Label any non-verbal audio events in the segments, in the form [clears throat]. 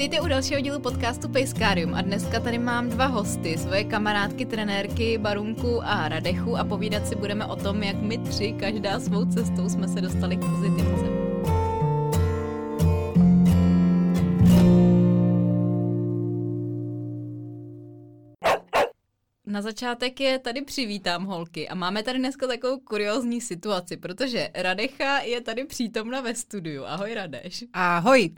Vítejte u dalšího dílu podcastu Pejskárium a dneska tady mám dva hosty, svoje kamarádky, trenérky Barunku a Radechu a povídat si budeme o tom, jak my tři, každá svou cestou, jsme se dostali k pozitivce. Na začátek je tady přivítám holky a máme tady dneska takovou kuriozní situaci, protože Radecha je tady přítomna ve studiu. Ahoj Radeš. Ahoj.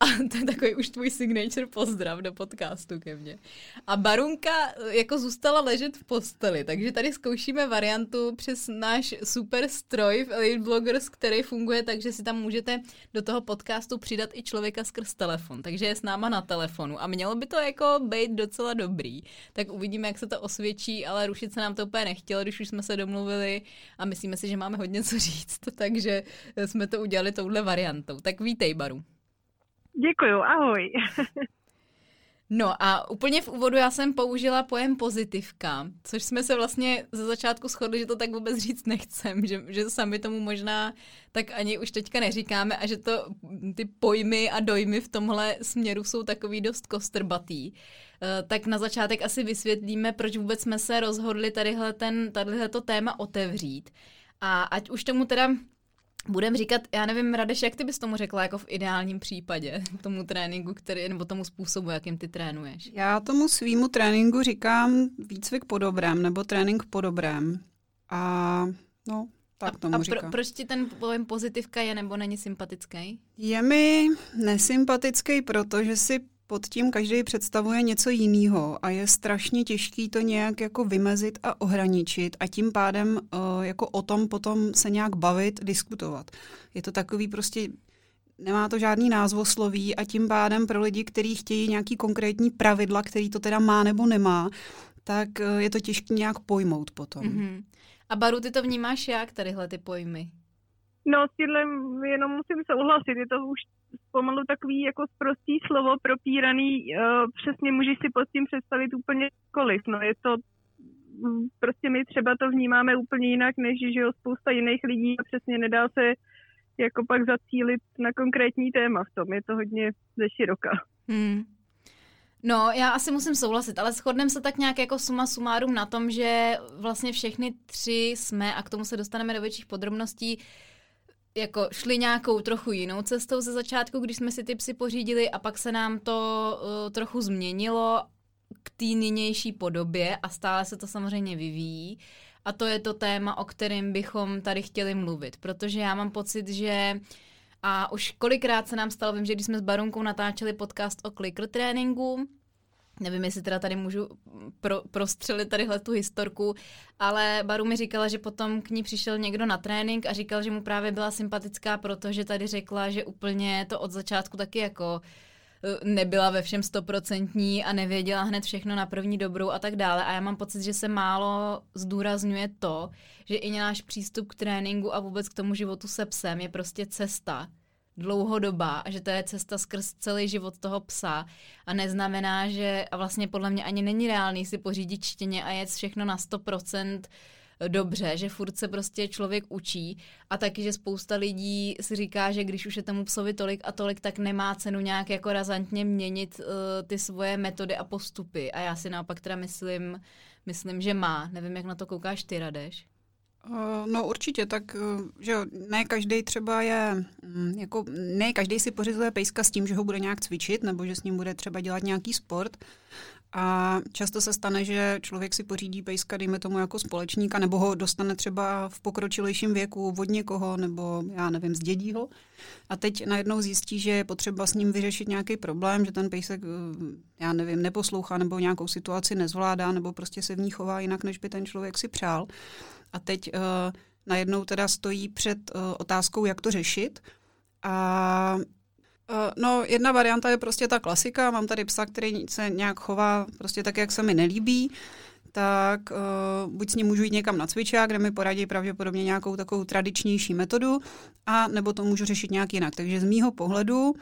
A to je takový už tvůj signature pozdrav do podcastu ke mně. A Barunka eh, jako zůstala ležet v posteli, takže tady zkoušíme variantu přes náš super stroj v Elite Bloggers, který funguje tak, že si tam můžete do toho podcastu přidat i člověka skrz telefon, takže je s náma na telefonu a mělo by to jako být docela dobrý. Tak uvidíme, jak se to osvědčí, ale rušit se nám to úplně nechtělo, když už jsme se domluvili a myslíme si, že máme hodně co říct, [laughs] takže jsme to udělali touhle variantou. Tak vítej, Baru. Děkuju, ahoj. No a úplně v úvodu já jsem použila pojem pozitivka, což jsme se vlastně ze začátku shodli, že to tak vůbec říct nechcem, že, že sami tomu možná tak ani už teďka neříkáme a že to ty pojmy a dojmy v tomhle směru jsou takový dost kostrbatý. Eh, tak na začátek asi vysvětlíme, proč vůbec jsme se rozhodli tadyhle, ten, tadyhle to téma otevřít. A ať už tomu teda Budem říkat, já nevím, Radeš, jak ty bys tomu řekla jako v ideálním případě, [laughs] tomu tréninku, který, nebo tomu způsobu, jakým ty trénuješ? Já tomu svýmu tréninku říkám výcvik po dobrém, nebo trénink po dobrém. A no, tak tomu a, a říkám. Pro, proč ti ten pojem pozitivka je nebo není sympatický? Je mi nesympatický, protože si pod tím každý představuje něco jiného a je strašně těžký to nějak jako vymezit a ohraničit a tím pádem uh, jako o tom potom se nějak bavit, diskutovat. Je to takový prostě, nemá to žádný názvosloví a tím pádem pro lidi, kteří chtějí nějaký konkrétní pravidla, který to teda má nebo nemá, tak uh, je to těžké nějak pojmout potom. Mm-hmm. A Baru, ty to vnímáš jak, tadyhle ty pojmy? No, s tímhle jenom musím souhlasit, je to už pomalu takový jako prostý slovo propíraný, uh, přesně můžeš si pod tím představit úplně koliv. No je to, mm, prostě my třeba to vnímáme úplně jinak, než že jo, spousta jiných lidí a přesně nedá se jako pak zacílit na konkrétní téma v tom. Je to hodně ze široka. Hmm. No, já asi musím souhlasit, ale shodneme se tak nějak jako suma sumárum na tom, že vlastně všechny tři jsme, a k tomu se dostaneme do větších podrobností, jako šli nějakou trochu jinou cestou ze začátku, když jsme si ty psy pořídili a pak se nám to uh, trochu změnilo k té nynější podobě a stále se to samozřejmě vyvíjí. A to je to téma, o kterém bychom tady chtěli mluvit, protože já mám pocit, že a už kolikrát se nám stalo, vím, že když jsme s Barunkou natáčeli podcast o clicker tréninku, Nevím, jestli teda tady můžu pro, prostřelit tadyhle tu historku, ale Baru mi říkala, že potom k ní přišel někdo na trénink a říkal, že mu právě byla sympatická, protože tady řekla, že úplně to od začátku taky jako eh, nebyla ve všem stoprocentní a nevěděla hned všechno na první dobrou a tak dále. A já mám pocit, že se málo zdůrazňuje to, že i náš přístup k tréninku a vůbec k tomu životu se psem je prostě cesta dlouhodobá a že to je cesta skrz celý život toho psa a neznamená, že a vlastně podle mě ani není reálný si pořídit čtěně a jet všechno na 100% dobře, že furt se prostě člověk učí a taky, že spousta lidí si říká, že když už je tomu psovi tolik a tolik, tak nemá cenu nějak jako razantně měnit uh, ty svoje metody a postupy a já si naopak teda myslím, myslím, že má. Nevím, jak na to koukáš ty, Radeš. Eh, no určitě, tak eh, že ne každý třeba je, mm, jako ne každý si pořizuje pejska s tím, že ho bude nějak cvičit nebo že s ním bude třeba dělat nějaký sport. A často se stane, že člověk si pořídí pejska, dejme tomu jako společníka, nebo ho dostane třeba v pokročilejším věku od někoho, nebo já nevím, z dědího. A teď najednou zjistí, že je potřeba s ním vyřešit nějaký problém, že ten pejsek, eh, já nevím, neposlouchá, nebo nějakou situaci nezvládá, nebo prostě se v ní chová jinak, než by ten člověk si přál a teď uh, najednou teda stojí před uh, otázkou, jak to řešit. A uh, no, jedna varianta je prostě ta klasika, mám tady psa, který se nějak chová prostě tak, jak se mi nelíbí, tak uh, buď s ním můžu jít někam na cvičák, kde mi poradí pravděpodobně nějakou takovou tradičnější metodu, a nebo to můžu řešit nějak jinak. Takže z mýho pohledu uh,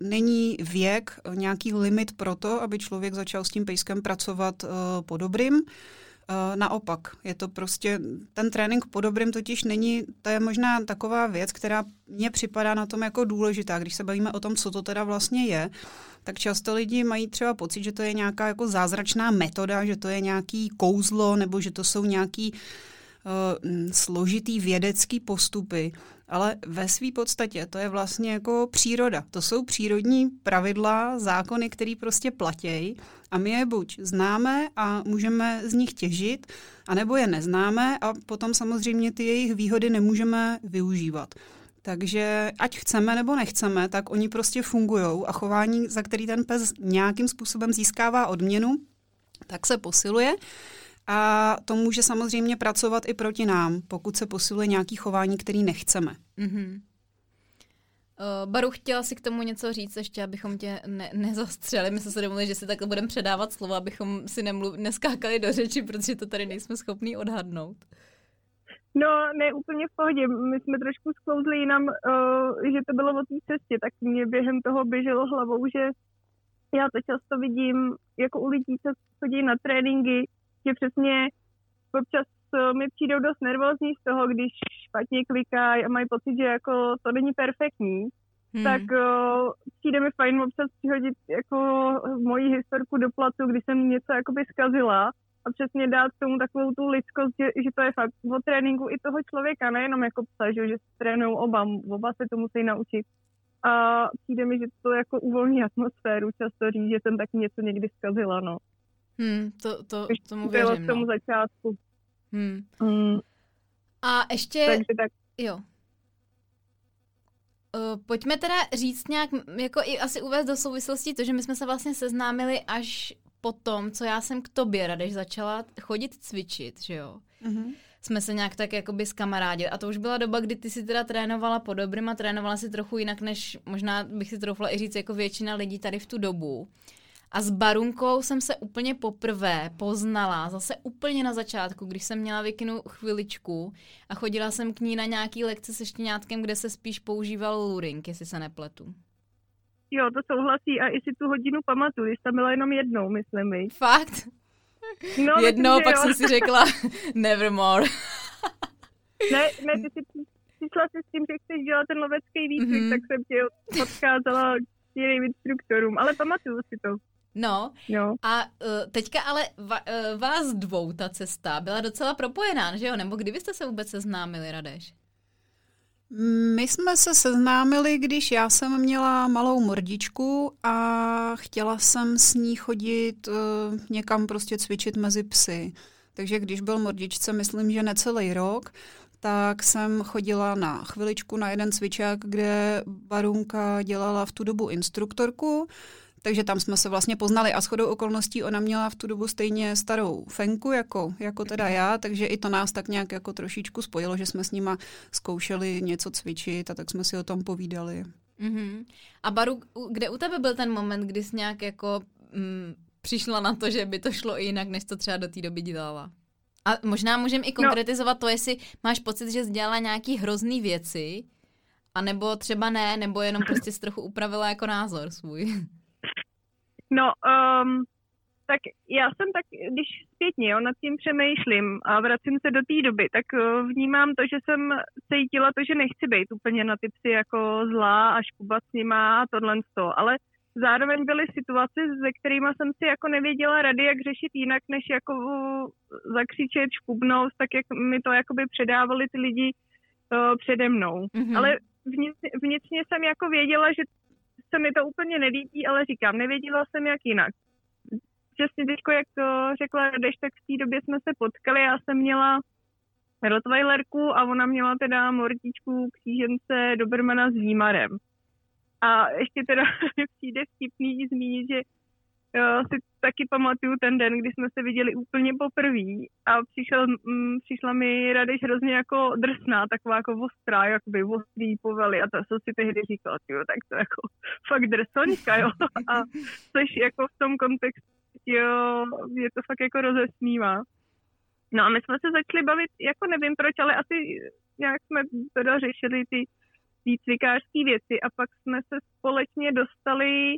není věk nějaký limit pro to, aby člověk začal s tím pejskem pracovat uh, po dobrým. Uh, naopak, je to prostě, ten trénink po dobrým totiž není, to je možná taková věc, která mně připadá na tom jako důležitá, když se bavíme o tom, co to teda vlastně je, tak často lidi mají třeba pocit, že to je nějaká jako zázračná metoda, že to je nějaký kouzlo, nebo že to jsou nějaký uh, složitý vědecký postupy. Ale ve své podstatě to je vlastně jako příroda. To jsou přírodní pravidla, zákony, které prostě platějí a my je buď známe a můžeme z nich těžit, anebo je neznáme a potom samozřejmě ty jejich výhody nemůžeme využívat. Takže ať chceme nebo nechceme, tak oni prostě fungují a chování, za který ten pes nějakým způsobem získává odměnu, tak se posiluje. A to může samozřejmě pracovat i proti nám, pokud se posiluje nějaký chování, který nechceme. Mm-hmm. Uh, Baru, chtěla si k tomu něco říct ještě, abychom tě ne- nezastřeli. My jsme se domluvili, že si takhle budeme předávat slova, abychom si nemluv- neskákali do řeči, protože to tady nejsme schopní odhadnout. No, ne úplně v pohodě. My jsme trošku sklouzli jinam, uh, že to bylo o té cestě, tak mě během toho běželo hlavou, že já to často vidím jako u lidí, co chodí na tréninky, že přesně občas mi přijdou dost nervózní z toho, když špatně klikají a mají pocit, že jako to není perfektní, hmm. tak uh, přijde mi fajn občas přihodit jako moji historku do placu, kdy jsem něco jakoby zkazila a přesně dát tomu takovou tu lidskost, že, že to je fakt o tréninku i toho člověka, nejenom jako psa, že, že trénují oba, oba se to musí naučit. A přijde mi, že to jako uvolní atmosféru často říct, že jsem taky něco někdy zkazila, no. Hmm, to, to, tomu věřím, tomu no. začátku. Hmm. Hmm. A ještě... Takže tak. Jo. Uh, pojďme teda říct nějak, jako i asi uvést do souvislosti to, že my jsme se vlastně seznámili až po tom, co já jsem k tobě, Radeš, začala chodit cvičit, že jo? Mm-hmm. Jsme se nějak tak jakoby skamarádili. A to už byla doba, kdy ty si teda trénovala po dobrým a trénovala si trochu jinak, než možná bych si troufla i říct jako většina lidí tady v tu dobu. A s Barunkou jsem se úplně poprvé poznala, zase úplně na začátku, když jsem měla Vikinu chviličku a chodila jsem k ní na nějaký lekce se štěňátkem, kde se spíš používal luring, jestli se nepletu. Jo, to souhlasí a i si tu hodinu pamatuju, jsi tam byla jenom jednou, myslím, mi. Fakt? No, jednou, pak jo. jsem si řekla [laughs] nevermore. ne, ne, ty jsi přišla si s tím, že chceš dělat ten lovecký výcvik, mm-hmm. tak jsem tě odkázala k jiným instruktorům, ale pamatuju si to. No, no. a uh, teďka ale va, uh, vás dvou ta cesta byla docela propojená, že jo? Nebo kdy byste se vůbec seznámili, Radeš? My jsme se seznámili, když já jsem měla malou mordičku a chtěla jsem s ní chodit uh, někam prostě cvičit mezi psy. Takže když byl mordičce, myslím, že necelý rok, tak jsem chodila na chviličku na jeden cvičák, kde Barunka dělala v tu dobu instruktorku takže tam jsme se vlastně poznali a shodou okolností ona měla v tu dobu stejně starou fenku jako, jako teda já, takže i to nás tak nějak jako trošičku spojilo, že jsme s nima zkoušeli něco cvičit a tak jsme si o tom povídali. Mm-hmm. A Baru, kde u tebe byl ten moment, kdy jsi nějak jako mm, přišla na to, že by to šlo i jinak, než to třeba do té doby dělala? A možná můžeme i no. konkretizovat no. to, jestli máš pocit, že jsi dělala nějaký hrozný věci, anebo třeba ne, nebo jenom prostě trochu upravila jako názor svůj. [laughs] No, um, tak já jsem tak, když zpětně jo, nad tím přemýšlím a vracím se do té doby, tak uh, vnímám to, že jsem cítila to, že nechci být úplně na ty psy jako zlá a škubat s nima a tohle to, ale zároveň byly situace, se kterými jsem si jako nevěděla rady, jak řešit jinak, než jako zakřičet, škubnout, tak jak mi to jakoby předávali ty lidi uh, přede mnou. Mm-hmm. Ale vnitřně jsem jako věděla, že se mi to úplně nelíbí, ale říkám, nevěděla jsem jak jinak. Přesně teď, jak to řekla Radeš, tak v té době jsme se potkali, já jsem měla Rottweilerku a ona měla teda mortičku křížence Dobermana s výmarem. A ještě teda [laughs] přijde vtipný zmínit, že si taky pamatuju ten den, kdy jsme se viděli úplně poprvé a přišel, m, mm, přišla mi Radeš hrozně jako drsná, taková jako ostrá, jakoby ostrý povely a to jsem si tehdy říkala, jo, tak to jako [laughs] fakt drsoňka, jo. A což jako v tom kontextu, jo, je to fakt jako rozesmívá. No a my jsme se začali bavit, jako nevím proč, ale asi nějak jsme teda řešili ty výcvikářské věci a pak jsme se společně dostali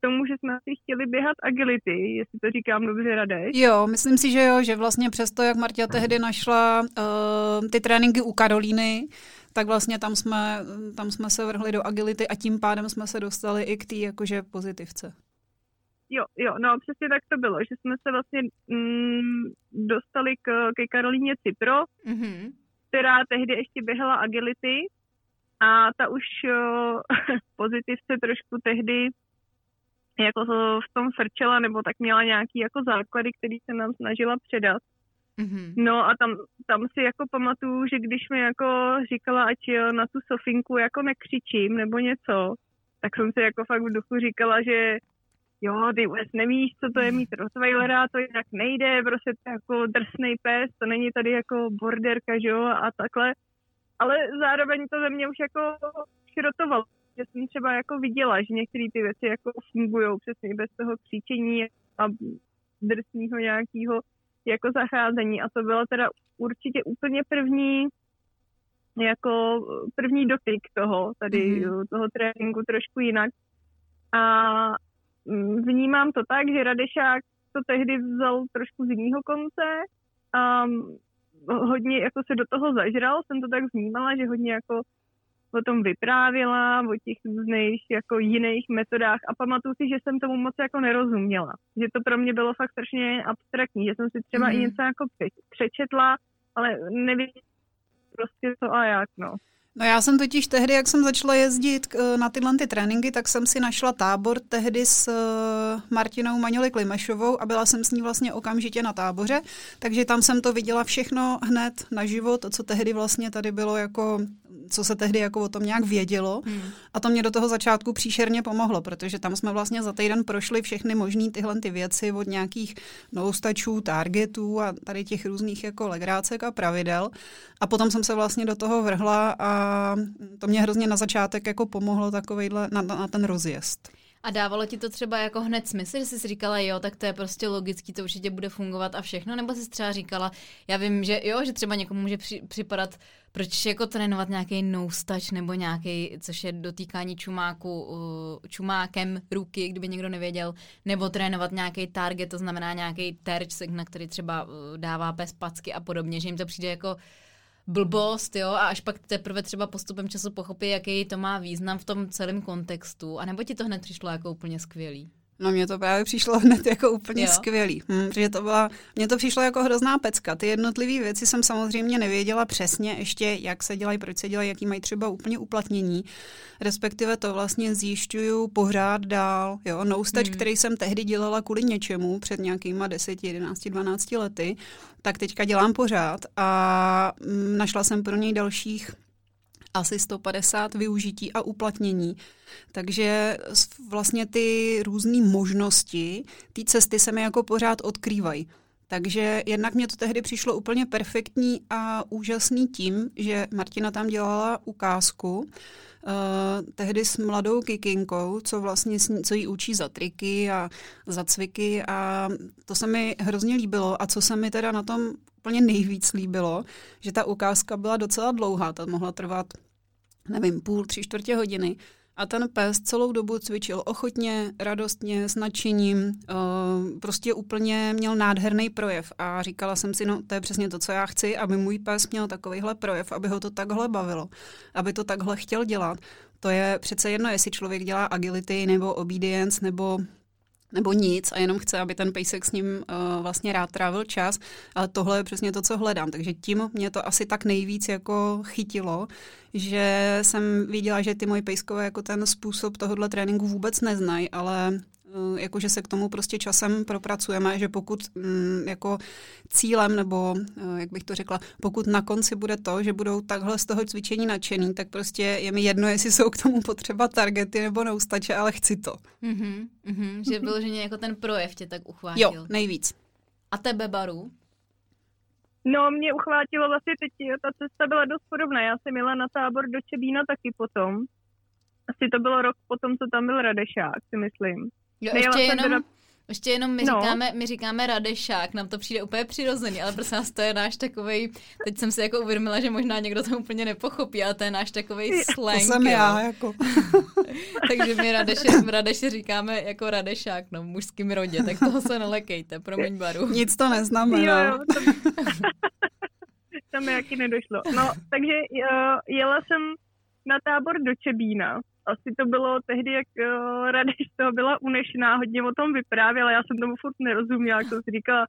tomu, že jsme si chtěli běhat agility, jestli to říkám dobře, Radeš. Jo, myslím si, že jo, že vlastně přesto, jak Marta tehdy našla uh, ty tréninky u Karolíny, tak vlastně tam jsme, tam jsme se vrhli do agility a tím pádem jsme se dostali i k té jakože pozitivce. Jo, jo, no přesně tak to bylo, že jsme se vlastně mm, dostali k, ke Karolíně Cipro, mm-hmm. která tehdy ještě běhala agility a ta už uh, [laughs] pozitivce trošku tehdy jako v tom frčela, nebo tak měla nějaký jako základy, který se nám snažila předat. Mm-hmm. No a tam, tam si jako pamatuju, že když mi jako říkala, ať na tu Sofinku jako nekřičím nebo něco, tak jsem si jako fakt v duchu říkala, že jo, ty vůbec nevíš, co to je mít Rottweilera, to jinak nejde, prostě to jako drsnej pes, to není tady jako borderka, že jo, a takhle. Ale zároveň to ze mě už jako šrotovalo, že jsem třeba jako viděla, že některé ty věci jako fungují přesně bez toho křičení a drsného nějakého jako zacházení. A to bylo teda určitě úplně první jako první dotyk toho, tady mm-hmm. toho tréninku trošku jinak. A mm, vnímám to tak, že Radešák to tehdy vzal trošku z jiného konce a hodně jako se do toho zažral, jsem to tak vnímala, že hodně jako o tom vyprávěla, o těch různých jako jiných metodách a pamatuju si, že jsem tomu moc jako nerozuměla. Že to pro mě bylo fakt strašně abstraktní, že jsem si třeba mm. i mhm. něco jako přečetla, ale nevím prostě co a jak, no. No já jsem totiž tehdy, jak jsem začala jezdit eh, na tyhle ty tréninky, tak jsem si našla tábor tehdy s eh, Martinou Maňoli Klimešovou a byla jsem s ní vlastně okamžitě na táboře, takže tam jsem to viděla všechno hned na život, to, co tehdy vlastně tady bylo jako co se tehdy jako o tom nějak vědělo. Hmm. A to mě do toho začátku příšerně pomohlo, protože tam jsme vlastně za týden prošli všechny možné tyhle ty věci od nějakých noustačů, targetů a tady těch různých jako legrácek a pravidel. A potom jsem se vlastně do toho vrhla a to mě hrozně na začátek jako pomohlo takovejhle na, na ten rozjezd. A dávalo ti to třeba jako hned smysl, že jsi říkala, jo, tak to je prostě logický, to určitě bude fungovat a všechno, nebo jsi třeba říkala, já vím, že jo, že třeba někomu může při, připadat, proč jako trénovat nějaký noustač nebo nějaký, což je dotýkání čumáku čumákem ruky, kdyby někdo nevěděl, nebo trénovat nějaký target, to znamená nějaký terč, na který třeba dává pes packy a podobně, že jim to přijde jako blbost, jo, a až pak teprve třeba postupem času pochopí, jaký to má význam v tom celém kontextu, a nebo ti to hned přišlo jako úplně skvělý? No mně to právě přišlo [laughs] hned jako úplně jo. skvělý, hm, protože to byla, mně to přišlo jako hrozná pecka. Ty jednotlivé věci jsem samozřejmě nevěděla přesně ještě, jak se dělají, proč se dělají, jaký mají třeba úplně uplatnění. Respektive to vlastně zjišťuju pořád dál. Jo, noustač, hmm. který jsem tehdy dělala kvůli něčemu před nějakýma 10, 11, 12 lety, tak teďka dělám pořád a hm, našla jsem pro něj dalších asi 150 využití a uplatnění. Takže vlastně ty různé možnosti, ty cesty se mi jako pořád odkrývají. Takže jednak mě to tehdy přišlo úplně perfektní a úžasný tím, že Martina tam dělala ukázku, uh, tehdy s mladou kikinkou, co vlastně co jí učí za triky a za cviky a to se mi hrozně líbilo a co se mi teda na tom úplně nejvíc líbilo, že ta ukázka byla docela dlouhá, ta mohla trvat nevím, půl, tři čtvrtě hodiny. A ten pes celou dobu cvičil ochotně, radostně, s nadšením, uh, prostě úplně měl nádherný projev. A říkala jsem si, no to je přesně to, co já chci, aby můj pes měl takovýhle projev, aby ho to takhle bavilo, aby to takhle chtěl dělat. To je přece jedno, jestli člověk dělá agility nebo obedience nebo nebo nic a jenom chce, aby ten pejsek s ním uh, vlastně rád trávil čas. Ale tohle je přesně to, co hledám. Takže tím mě to asi tak nejvíc jako chytilo, že jsem viděla, že ty moje pejskové jako ten způsob tohohle tréninku vůbec neznají, ale Eh, jakože se k tomu prostě časem propracujeme, že pokud mm, jako cílem, nebo eh, jak bych to řekla, pokud na konci bude to, že budou takhle z toho cvičení nadšený, tak prostě je mi jedno, jestli jsou k tomu potřeba targety nebo neustače, ale chci to. Mm-hmm, mm-hmm, že vyloženě jako ten projev tě tak uchvátil. Jo, nejvíc. A tebe, Baru? No, mě uchvátilo vlastně teď, ta cesta byla dost podobná. Já jsem jela na tábor do Čebína taky potom. Asi to bylo rok potom, co tam byl Radešák, si myslím. Jo, ještě jenom, teda... Ještě jenom my, no. říkáme, my říkáme Radešák, nám to přijde úplně přirozený, ale prosím nás, to je náš takový. teď jsem si jako uvědomila, že možná někdo to úplně nepochopí, ale to je náš takový slang. To jsem jo. já, jako. [laughs] Takže my Radeše, Radeše říkáme jako Radešák, no, v mužským rodě, tak toho se nelekejte, promiň Baru. Nic to neznamená. Jo, jo, to... [laughs] tam mi jaký nedošlo. No, takže uh, jela jsem na tábor do Čebína asi to bylo tehdy, jak uh, Radeš toho byla unešená, hodně o tom vyprávěla, já jsem tomu furt nerozuměla, jak jsem si říkala,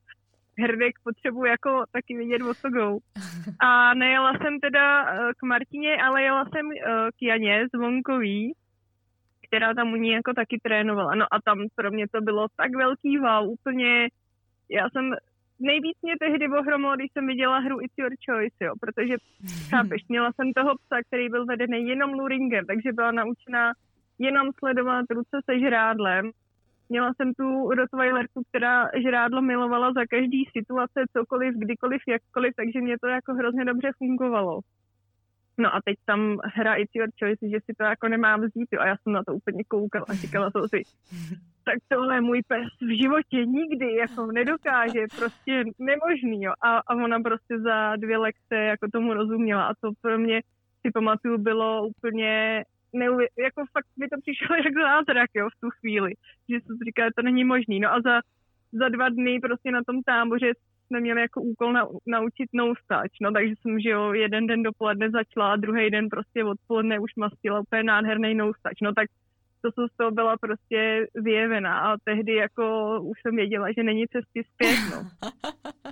Hrdek potřebuji jako taky vidět o co go. A nejela jsem teda uh, k Martině, ale jela jsem uh, k Janě z Vonkový, která tam u ní jako taky trénovala. No a tam pro mě to bylo tak velký wow, úplně, já jsem nejvíc mě tehdy ohromilo, když jsem viděla hru It's Your Choice, jo, protože, [laughs] chápeš, měla jsem toho psa, který byl vedený jenom luringem, takže byla naučená jenom sledovat ruce se žrádlem. Měla jsem tu Rottweilerku, která žrádlo milovala za každý situace, cokoliv, kdykoliv, jakkoliv, takže mě to jako hrozně dobře fungovalo. No a teď tam hra It's Your Choice, že si to jako nemám vzít, jo, a já jsem na to úplně koukala a říkala jsem si, [laughs] tak tohle můj pes v životě nikdy jako nedokáže, prostě nemožný, jo. A, a ona prostě za dvě lekce jako tomu rozuměla a to pro mě si pamatuju bylo úplně neuvě- jako fakt mi to přišlo [laughs] jako zázrak, jo, v tu chvíli, že jsem si říkala, to není možný. No a za, za dva dny prostě na tom táboře jsme měli jako úkol na, naučit noustač, no takže jsem, že jo, jeden den dopoledne začala a druhý den prostě odpoledne už mastila úplně nádherný noustač, no tak to jsem z toho byla prostě vyjevená a tehdy jako už jsem věděla, že není cesty zpět, no. [laughs]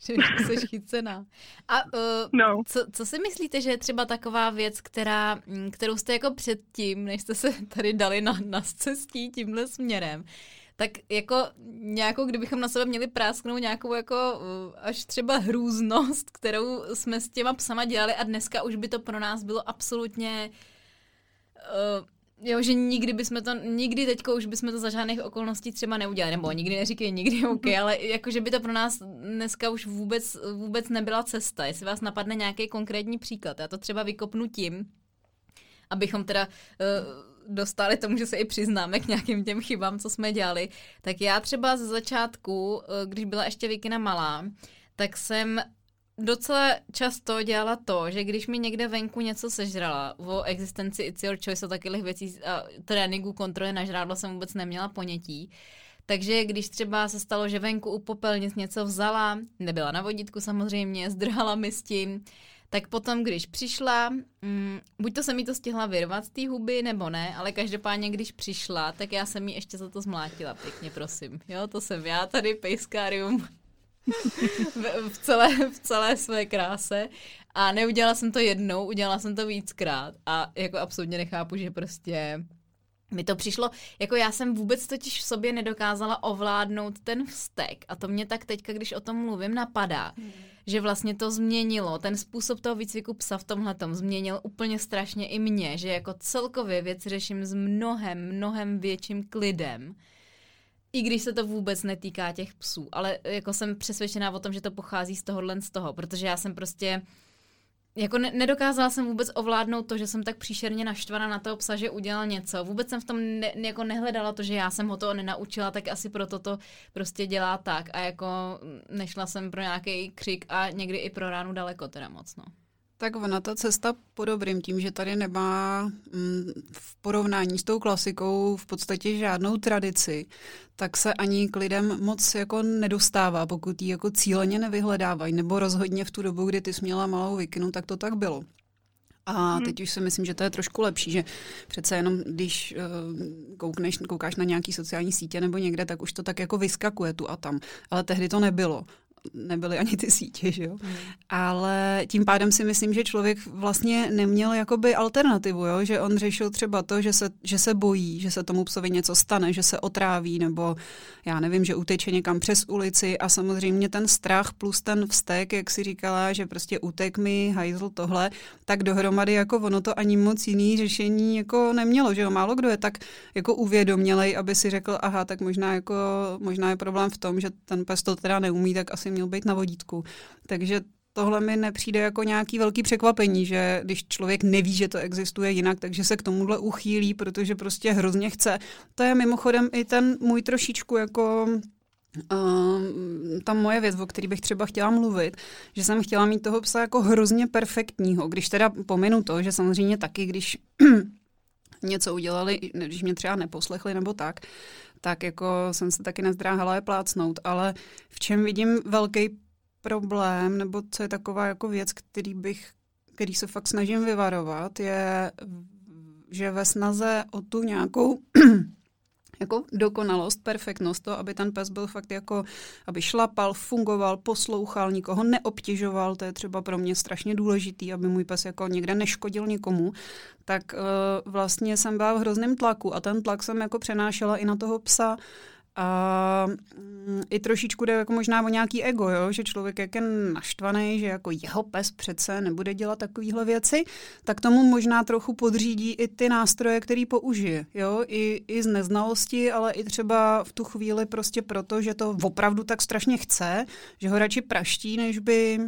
že jsi chycená. A uh, no. co, co si myslíte, že je třeba taková věc, která, mm, kterou jste jako předtím, než jste se tady dali na, na cestí tímhle směrem, tak jako nějakou, kdybychom na sebe měli prásknout nějakou jako uh, až třeba hrůznost, kterou jsme s těma psama dělali a dneska už by to pro nás bylo absolutně uh, Jo, že nikdy bychom to, nikdy teďko už bychom to za žádných okolností třeba neudělali, nebo nikdy neříkej nikdy, [laughs] OK, ale jako, že by to pro nás dneska už vůbec, vůbec nebyla cesta. Jestli vás napadne nějaký konkrétní příklad, já to třeba vykopnu tím, abychom teda uh, dostali tomu, že se i přiznáme k nějakým těm chybám, co jsme dělali, tak já třeba ze začátku, uh, když byla ještě Vikina malá, tak jsem docela často dělala to, že když mi někde venku něco sežrala, o existenci It's Your Choice a takových věcí a tréninku kontroly na žrádlo jsem vůbec neměla ponětí, takže když třeba se stalo, že venku u popelnic něco vzala, nebyla na vodítku samozřejmě, zdrhala mi s tím, tak potom, když přišla, mm, buď to se mi to stihla vyrvat z té huby, nebo ne, ale každopádně, když přišla, tak já jsem mi ještě za to zmlátila pěkně, prosím. Jo, to jsem já tady, pejskárium v, celé, v celé své kráse. A neudělala jsem to jednou, udělala jsem to víckrát. A jako absolutně nechápu, že prostě mi to přišlo, jako já jsem vůbec totiž v sobě nedokázala ovládnout ten vztek a to mě tak teďka, když o tom mluvím, napadá, hmm. že vlastně to změnilo, ten způsob toho výcviku psa v tomhle tom změnil úplně strašně i mě, že jako celkově věci řeším s mnohem, mnohem větším klidem i když se to vůbec netýká těch psů, ale jako jsem přesvědčená o tom, že to pochází z tohohle z toho, protože já jsem prostě jako ne- nedokázala jsem vůbec ovládnout to, že jsem tak příšerně naštvaná na toho psa, že udělal něco. Vůbec jsem v tom ne- jako nehledala to, že já jsem ho to nenaučila, tak asi proto to prostě dělá tak. A jako nešla jsem pro nějaký křik a někdy i pro ránu daleko teda moc, no. Tak ona ta cesta po dobrým tím, že tady nemá mm, v porovnání s tou klasikou v podstatě žádnou tradici, tak se ani k lidem moc jako nedostává, pokud ji jako cíleně nevyhledávají, nebo rozhodně v tu dobu, kdy ty jsi měla malou vikinu, tak to tak bylo. A hmm. teď už si myslím, že to je trošku lepší, že přece jenom, když uh, koukneš, koukáš na nějaký sociální sítě nebo někde, tak už to tak jako vyskakuje tu a tam. Ale tehdy to nebylo nebyly ani ty sítě, že jo. Hmm. Ale tím pádem si myslím, že člověk vlastně neměl jakoby alternativu, jo? že on řešil třeba to, že se, že se bojí, že se tomu psovi něco stane, že se otráví, nebo já nevím, že uteče někam přes ulici a samozřejmě ten strach plus ten vztek, jak si říkala, že prostě utek mi, hajzl tohle, tak dohromady jako ono to ani moc jiný řešení jako nemělo, že jo. Málo kdo je tak jako uvědomělej, aby si řekl, aha, tak možná jako, možná je problém v tom, že ten pes to teda neumí, tak asi měl být na vodítku. Takže tohle mi nepřijde jako nějaký velký překvapení, že když člověk neví, že to existuje jinak, takže se k tomuhle uchýlí, protože prostě hrozně chce. To je mimochodem i ten můj trošičku jako Uh, ta moje věc, o který bych třeba chtěla mluvit, že jsem chtěla mít toho psa jako hrozně perfektního, když teda pominu to, že samozřejmě taky, když [clears throat] něco udělali, když mě třeba neposlechli nebo tak, tak jako jsem se taky nezdráhala je plácnout, ale v čem vidím velký problém, nebo co je taková jako věc, který bych, který se fakt snažím vyvarovat, je, že ve snaze o tu nějakou jako dokonalost, perfektnost, to, aby ten pes byl fakt jako, aby šlapal, fungoval, poslouchal, nikoho neobtěžoval, to je třeba pro mě strašně důležitý, aby můj pes jako někde neškodil nikomu, tak uh, vlastně jsem byla v hrozném tlaku a ten tlak jsem jako přenášela i na toho psa a mm, i trošičku jde jako možná o nějaký ego, jo? že člověk jak je naštvaný, že jako jeho pes přece nebude dělat takovéhle věci, tak tomu možná trochu podřídí i ty nástroje, který použije. Jo? I, I z neznalosti, ale i třeba v tu chvíli prostě proto, že to opravdu tak strašně chce, že ho radši praští, než by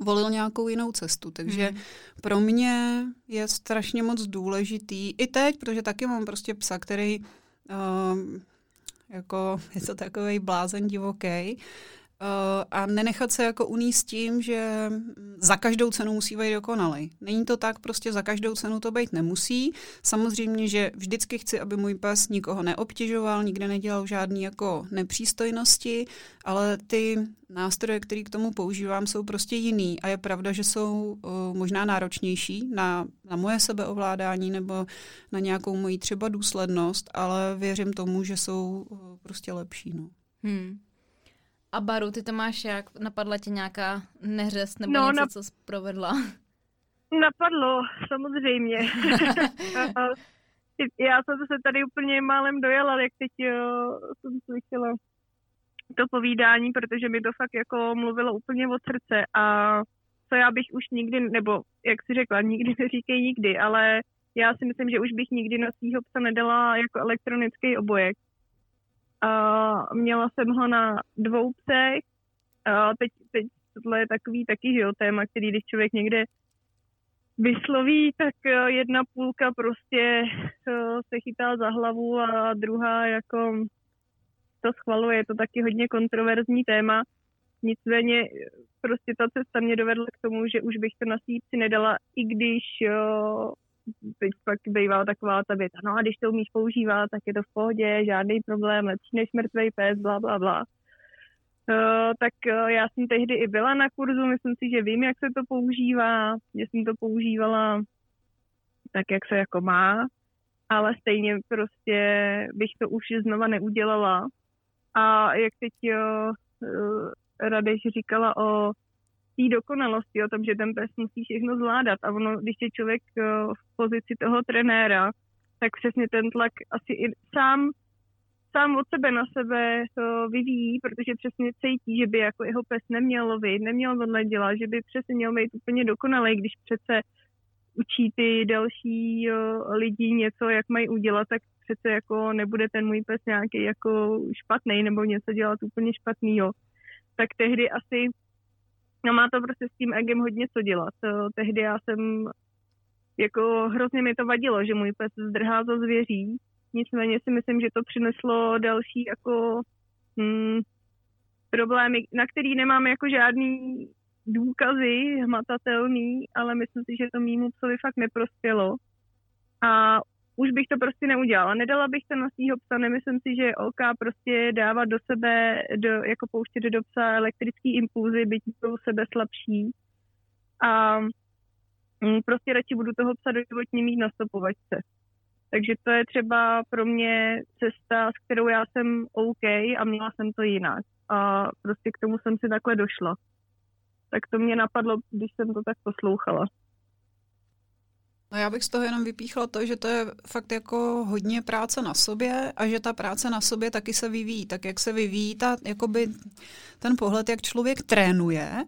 volil nějakou jinou cestu. Takže mm. pro mě je strašně moc důležitý, i teď, protože taky mám prostě psa, který uh, jako je to takový blázen divoký. Uh, a nenechat se jako uníst tím, že za každou cenu musí být dokonalý. Není to tak, prostě za každou cenu to být nemusí. Samozřejmě, že vždycky chci, aby můj pes nikoho neobtěžoval, nikde nedělal žádný jako nepřístojnosti, ale ty nástroje, které k tomu používám, jsou prostě jiný a je pravda, že jsou uh, možná náročnější na, na moje sebeovládání nebo na nějakou moji třeba důslednost, ale věřím tomu, že jsou uh, prostě lepší. No. Hmm. A Baru, ty to máš jak? Napadla tě nějaká neřest nebo no, něco, nap- co jsi provedla? Napadlo, samozřejmě. [laughs] Já jsem se tady úplně málem dojela, jak teď jo, jsem slyšela to povídání, protože mi to fakt jako mluvilo úplně od srdce a co já bych už nikdy, nebo jak si řekla, nikdy [laughs] neříkej nikdy, ale já si myslím, že už bych nikdy na svýho psa nedala jako elektronický obojek, měla jsem ho na dvou psech. Teď, teď tohle je takový taky, že jo, téma, který když člověk někde vysloví, tak e, jedna půlka prostě e, se chytá za hlavu a druhá jako to schvaluje. Je to taky hodně kontroverzní téma. Nicméně prostě ta cesta mě dovedla k tomu, že už bych to na sípci nedala, i když jo, teď pak bývá taková ta věta, no a když to umíš používat, tak je to v pohodě, žádný problém, lepší než mrtvý pes, bla, bla, bla. Uh, tak uh, já jsem tehdy i byla na kurzu, myslím si, že vím, jak se to používá, že jsem to používala tak, jak se jako má, ale stejně prostě bych to už znova neudělala. A jak teď uh, Radeš říkala o té dokonalosti, o tom, že ten pes musí všechno zvládat. A ono, když je člověk eh, v pozici toho trenéra, tak přesně ten tlak asi i sám, sám od sebe na sebe to eh, vyvíjí, protože přesně cítí, že by jako jeho pes neměl lovit, neměl tohle dělat, že by přesně měl být úplně dokonalý, když přece učí ty další uh, lidi něco, jak mají udělat, tak přece jako nebude ten můj pes nějaký jako špatný nebo něco dělat úplně špatného. Tak tehdy asi No má to prostě s tím egem hodně co dělat. Tehdy já jsem, jako hrozně mi to vadilo, že můj pes zdrhá za zvěří. Nicméně si myslím, že to přineslo další jako hmm, problémy, na který nemám jako žádný důkazy hmatatelný, ale myslím si, že to mýmu psovi fakt neprospělo. A už bych to prostě neudělala. Nedala bych to na svýho psa, nemyslím si, že je OK prostě dávat do sebe, do, jako pouštět do psa elektrický impulzy, byť jsou sebe slabší. A mm, prostě radši budu toho psa doživotně mít na stopovačce. Takže to je třeba pro mě cesta, s kterou já jsem OK a měla jsem to jinak. A prostě k tomu jsem si takhle došla. Tak to mě napadlo, když jsem to tak poslouchala. No já bych z toho jenom vypíchla to, že to je fakt jako hodně práce na sobě a že ta práce na sobě taky se vyvíjí. Tak jak se vyvíjí ta, jakoby ten pohled, jak člověk trénuje,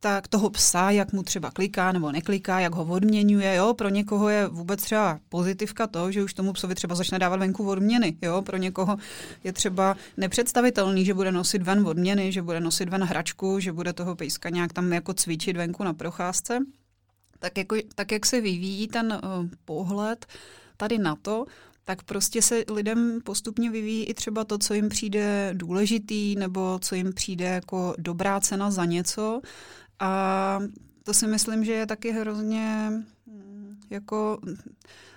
tak toho psa, jak mu třeba kliká nebo nekliká, jak ho odměňuje, jo, pro někoho je vůbec třeba pozitivka to, že už tomu psovi třeba začne dávat venku odměny, jo, pro někoho je třeba nepředstavitelný, že bude nosit ven odměny, že bude nosit ven hračku, že bude toho pejska nějak tam jako cvičit venku na procházce. Tak, jako, tak jak se vyvíjí ten uh, pohled tady na to, tak prostě se lidem postupně vyvíjí i třeba to, co jim přijde důležitý, nebo co jim přijde jako dobrá cena za něco. A to si myslím, že je taky hrozně mm, jako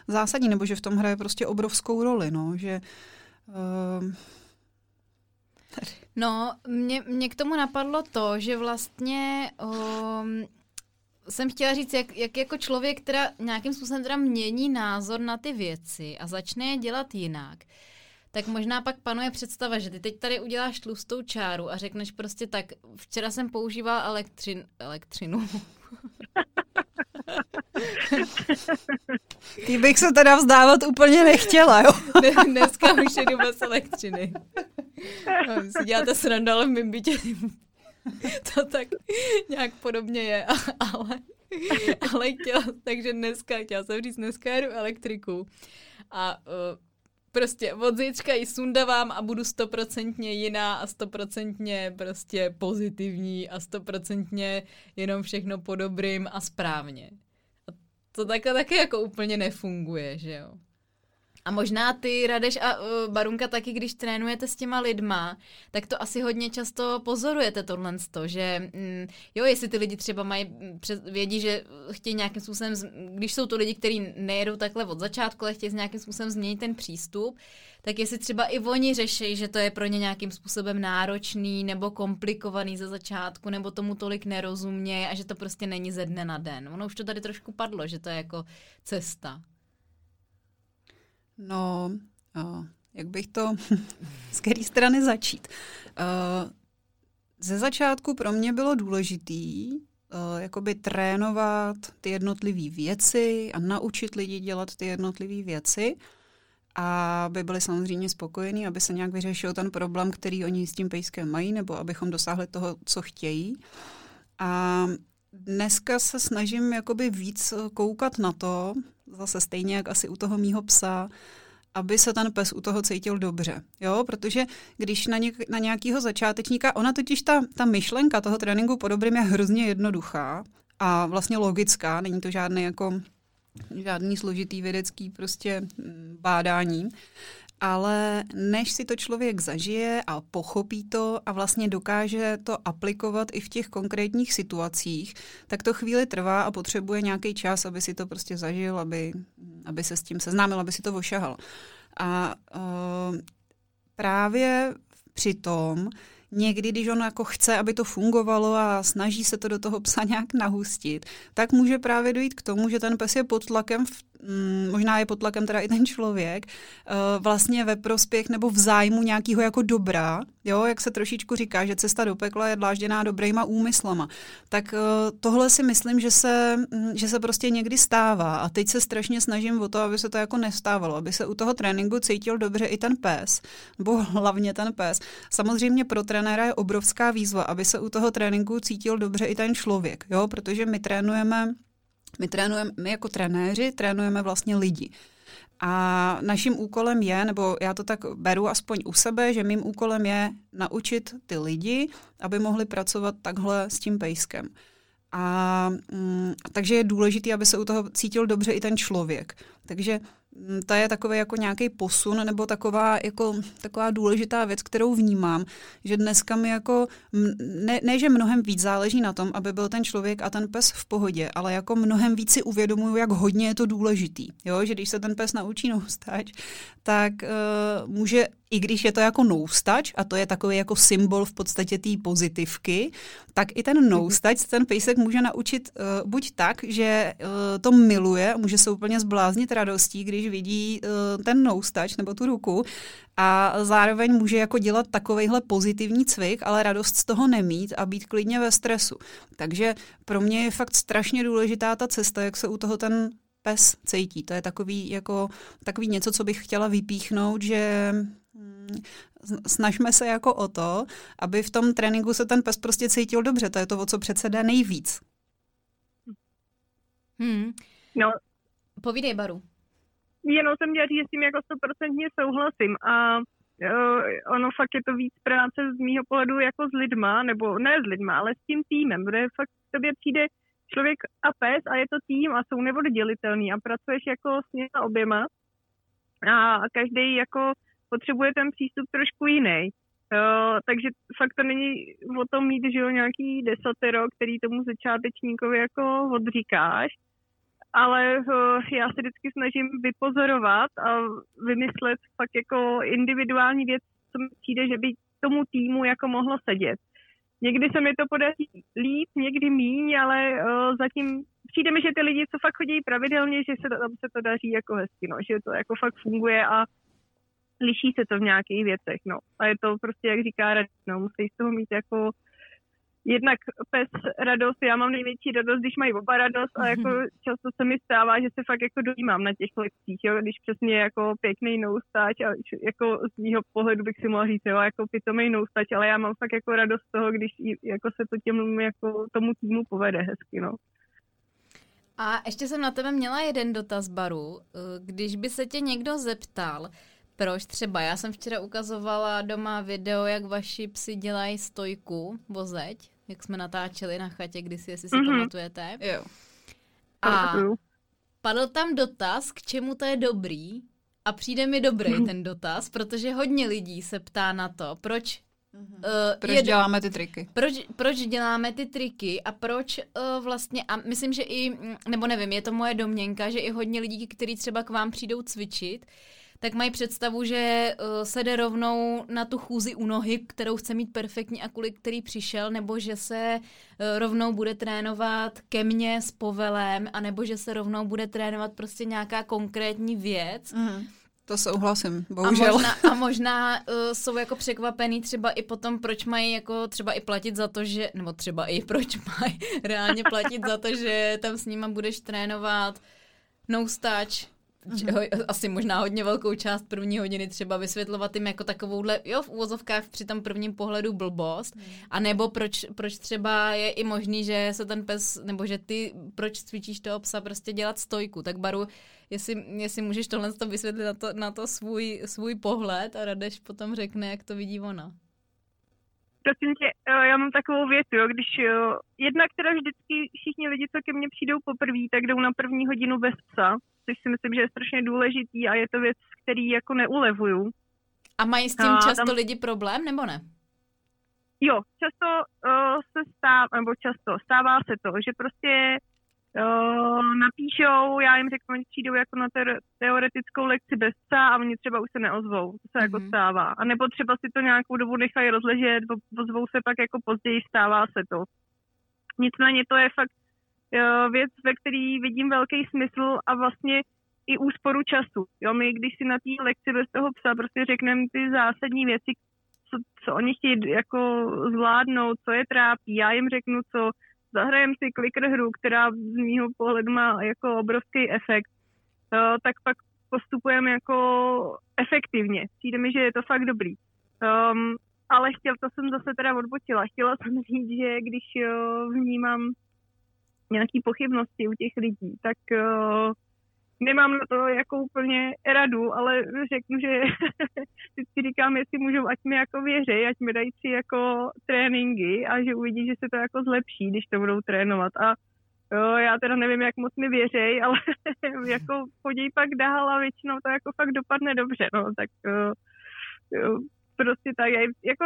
zásadní, nebo že v tom hraje prostě obrovskou roli, no, že [laughs] uh, No, mě, mě k tomu napadlo to, že vlastně um, jsem chtěla říct, jak, jak jako člověk, která nějakým způsobem teda mění názor na ty věci a začne je dělat jinak, tak možná pak panuje představa, že ty teď tady uděláš tlustou čáru a řekneš prostě tak, včera jsem používal elektřin, elektřinu. Ty bych se teda vzdávat úplně nechtěla, jo? [laughs] Dneska už jedu bez elektřiny. No, si děláte srandu, ale v mém bytě [laughs] to tak nějak podobně je, [laughs] ale, ale chtěla, takže dneska, chtěla jsem říct, dneska jedu elektriku a uh, prostě od zítřka ji sundavám a budu stoprocentně jiná a stoprocentně prostě pozitivní a stoprocentně jenom všechno po dobrým a správně. A to takhle taky jako úplně nefunguje, že jo. A možná ty, Radeš a uh, Barunka, taky, když trénujete s těma lidma, tak to asi hodně často pozorujete tohle, že mm, jo, jestli ty lidi třeba mají, mm, vědí, že chtějí nějakým způsobem, když jsou to lidi, kteří nejedou takhle od začátku, ale chtějí nějakým způsobem změnit ten přístup, tak jestli třeba i oni řeší, že to je pro ně nějakým způsobem náročný nebo komplikovaný ze začátku, nebo tomu tolik nerozumějí a že to prostě není ze dne na den. Ono už to tady trošku padlo, že to je jako cesta. No, uh, jak bych to, [laughs] z které strany začít? Uh, ze začátku pro mě bylo důležitý uh, jakoby trénovat ty jednotlivé věci a naučit lidi dělat ty jednotlivé věci, aby byli samozřejmě spokojení, aby se nějak vyřešil ten problém, který oni s tím pejskem mají, nebo abychom dosáhli toho, co chtějí. A dneska se snažím jakoby víc koukat na to, zase stejně jak asi u toho mýho psa, aby se ten pes u toho cítil dobře. Jo, protože když na, něk, na nějakého začátečníka, ona totiž ta, ta myšlenka toho tréninku po dobrým je hrozně jednoduchá a vlastně logická, není to žádný jako žádný složitý vědecký prostě mm, bádání ale než si to člověk zažije a pochopí to a vlastně dokáže to aplikovat i v těch konkrétních situacích, tak to chvíli trvá a potřebuje nějaký čas, aby si to prostě zažil, aby, aby se s tím seznámil, aby si to ošahal. A uh, právě při tom, někdy, když on jako chce, aby to fungovalo a snaží se to do toho psa nějak nahustit, tak může právě dojít k tomu, že ten pes je pod tlakem v možná je pod tlakem teda i ten člověk, eh, vlastně ve prospěch nebo v zájmu nějakého jako dobra, jo, jak se trošičku říká, že cesta do pekla je dlážděná dobrýma úmyslama. Tak eh, tohle si myslím, že se, mm, že se prostě někdy stává a teď se strašně snažím o to, aby se to jako nestávalo, aby se u toho tréninku cítil dobře i ten pes, nebo hlavně ten pes. Samozřejmě pro trenéra je obrovská výzva, aby se u toho tréninku cítil dobře i ten člověk, jo, protože my trénujeme my trénujeme, my jako trenéři trénujeme vlastně lidi. A naším úkolem je, nebo já to tak beru aspoň u sebe, že mým úkolem je naučit ty lidi, aby mohli pracovat takhle s tím pejskem. A mm, takže je důležité, aby se u toho cítil dobře i ten člověk. Takže Mm, to je takový jako nějaký posun nebo taková, jako, taková důležitá věc, kterou vnímám, že dneska mi jako, ne, ne, že mnohem víc záleží na tom, aby byl ten člověk a ten pes v pohodě, ale jako mnohem víc si uvědomuju, jak hodně je to důležitý. Jo? Že když se ten pes naučí noustač, tak uh, může i když je to jako noustač, a to je takový jako symbol v podstatě té pozitivky, tak i ten noustač ten pejsek může naučit uh, buď tak, že uh, to miluje, může se úplně zbláznit radostí, když vidí uh, ten noustač nebo tu ruku, a zároveň může jako dělat takovejhle pozitivní cvik, ale radost z toho nemít a být klidně ve stresu. Takže pro mě je fakt strašně důležitá ta cesta, jak se u toho ten pes cítí. To je takový, jako, takový něco, co bych chtěla vypíchnout, že snažme se jako o to, aby v tom tréninku se ten pes prostě cítil dobře. To je to, o co přece jde nejvíc. Hmm. No. Povídej, Baru. Jenom jsem měla říct, že s tím jako stoprocentně souhlasím a uh, ono fakt je to víc práce z mýho pohledu jako s lidma, nebo ne s lidma, ale s tím týmem, kde fakt k tobě přijde člověk a pes a je to tým a jsou neoddělitelný a pracuješ jako s nimi oběma a každý jako potřebuje ten přístup trošku jiný. Uh, takže fakt to není o tom mít, že jo, nějaký desatero, který tomu začátečníkovi jako odříkáš, ale uh, já se vždycky snažím vypozorovat a vymyslet fakt jako individuální věc, co mi přijde, že by tomu týmu jako mohlo sedět. Někdy se mi to podaří líp, někdy míň, ale uh, zatím přijde mi, že ty lidi, co fakt chodí pravidelně, že se tam se to daří jako hezky, no, že to jako fakt funguje a liší se to v nějakých věcech, no. A je to prostě, jak říká Radek, no, musí z toho mít jako jednak pes radost, já mám největší radost, když mají oba radost a jako často se mi stává, že se fakt jako dojímám na těch lekcích, jo, když přesně jako pěkný noustáč a jako z mýho pohledu bych si mohla říct, jo, jako pitomý noustáč, ale já mám fakt jako radost z toho, když jako se to těm, jako tomu týmu povede hezky, no. A ještě jsem na tebe měla jeden dotaz, Baru. Když by se tě někdo zeptal, proč třeba? Já jsem včera ukazovala doma video, jak vaši psi dělají stojku, vozeď, jak jsme natáčeli na chatě, když si, jestli si mm-hmm. pamatujete. Jo. A padl tam dotaz, k čemu to je dobrý. A přijde mi dobrý mm-hmm. ten dotaz, protože hodně lidí se ptá na to, proč Uh, proč je, děláme ty triky? Proč, proč děláme ty triky a proč uh, vlastně, a myslím, že i, nebo nevím, je to moje domněnka, že i hodně lidí, kteří třeba k vám přijdou cvičit, tak mají představu, že uh, se jde rovnou na tu chůzi u nohy, kterou chce mít perfektní a kvůli který přišel, nebo že se uh, rovnou bude trénovat ke mně s povelem, anebo že se rovnou bude trénovat prostě nějaká konkrétní věc. Mm. To souhlasím, bohužel. A možná, a [laughs] možná uh, jsou jako překvapený třeba i potom, proč mají jako třeba i platit za to, že, nebo třeba i proč mají [laughs] reálně platit za to, že tam s nima budeš trénovat no touch, mm-hmm. asi možná hodně velkou část první hodiny třeba vysvětlovat jim jako takovouhle, jo, v úvozovkách při tom prvním pohledu blbost, mm. a nebo proč, proč třeba je i možný, že se ten pes, nebo že ty, proč cvičíš toho psa prostě dělat stojku, tak Baru, jestli, jestli můžeš tohle to vysvětlit na to, na to svůj, svůj pohled a Radeš potom řekne, jak to vidí ona. Prosím tě, já mám takovou věc, jo, když jo, jednak teda vždycky všichni lidi, co ke mně přijdou poprvé, tak jdou na první hodinu bez psa, což si myslím, že je strašně důležitý a je to věc, který jako neulevuju. A mají s tím a často tam... lidi problém, nebo ne? Jo, často uh, se stává, nebo často stává se to, že prostě napíšou, já jim řeknu, oni přijdou jako na te- teoretickou lekci bez psa a oni třeba už se neozvou. To se mm-hmm. jako mhm. stává. A nebo třeba si to nějakou dobu nechají rozležet, ozvou se pak jako později, stává se to. Nicméně to je fakt uh, věc, ve který vidím velký smysl a vlastně i úsporu času. Jo, my když si na té lekci bez toho psa prostě řekneme ty zásadní věci, co, co oni chtějí jako zvládnout, co je trápí, já jim řeknu, co zahrajem si clicker hru, která z mýho pohledu má jako obrovský efekt, uh, tak pak postupujeme jako efektivně. Přijde mi, že je to fakt dobrý. Um, ale chtěl, to jsem zase teda odbočila. Chtěla [laughs] jsem říct, že když uh, vnímám nějaké pochybnosti u těch lidí, tak uh, nemám na to jako úplně radu, ale řeknu, že [laughs] vždycky říkám, jestli můžou, ať mi jako věří, ať mi dají tři jako tréninky a že uvidí, že se to jako zlepší, když to budou trénovat. A jo, já teda nevím, jak moc mi věří, [laughs] ale jako chodí pak dál a většinou to jako fakt dopadne dobře, no, tak jo, jo, prostě tak, já jako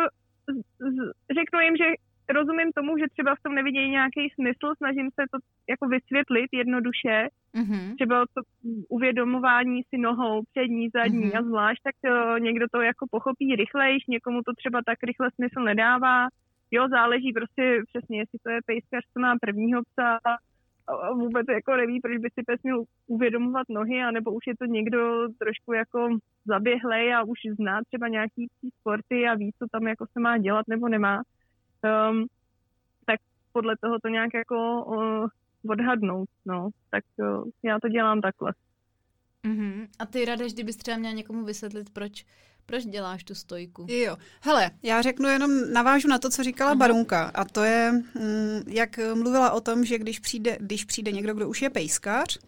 řeknu jim, že rozumím tomu, že třeba v tom nevidějí nějaký smysl, snažím se to jako vysvětlit jednoduše, mm-hmm. třeba to uvědomování si nohou přední, zadní mm-hmm. a zvlášť, tak to, někdo to jako pochopí rychlejš, někomu to třeba tak rychle smysl nedává. Jo, záleží prostě přesně, jestli to je pejskař, co má prvního psa a vůbec jako neví, proč by si pes měl uvědomovat nohy, anebo už je to někdo trošku jako zaběhlej a už zná třeba nějaký sporty a ví, co tam jako se má dělat nebo nemá um, tak podle toho to nějak jako uh, odhadnout, no. Tak uh, já to dělám takhle. Mm-hmm. A ty, Radeš, kdybys třeba měla někomu vysvětlit, proč, proč děláš tu stojku? Jo, hele, já řeknu jenom, navážu na to, co říkala Aha. Barunka, a to je, mm, jak mluvila o tom, že když přijde, když přijde někdo, kdo už je pejskař,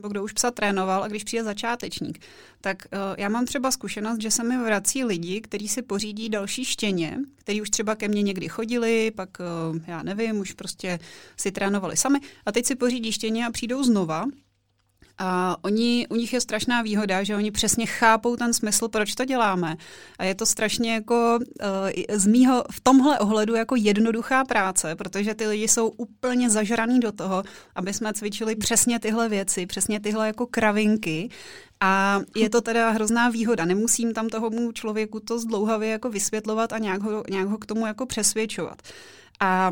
nebo kdo už psa trénoval a když přijde začátečník, tak uh, já mám třeba zkušenost, že se mi vrací lidi, kteří si pořídí další štěně, který už třeba ke mně někdy chodili, pak uh, já nevím, už prostě si trénovali sami a teď si pořídí štěně a přijdou znova a oni, u nich je strašná výhoda, že oni přesně chápou ten smysl, proč to děláme. A je to strašně jako uh, z mýho, v tomhle ohledu jako jednoduchá práce, protože ty lidi jsou úplně zažraný do toho, aby jsme cvičili přesně tyhle věci, přesně tyhle jako kravinky. A je to teda hrozná výhoda. Nemusím tam tomu člověku to zdlouhavě jako vysvětlovat a nějak ho, nějak ho k tomu jako přesvědčovat. A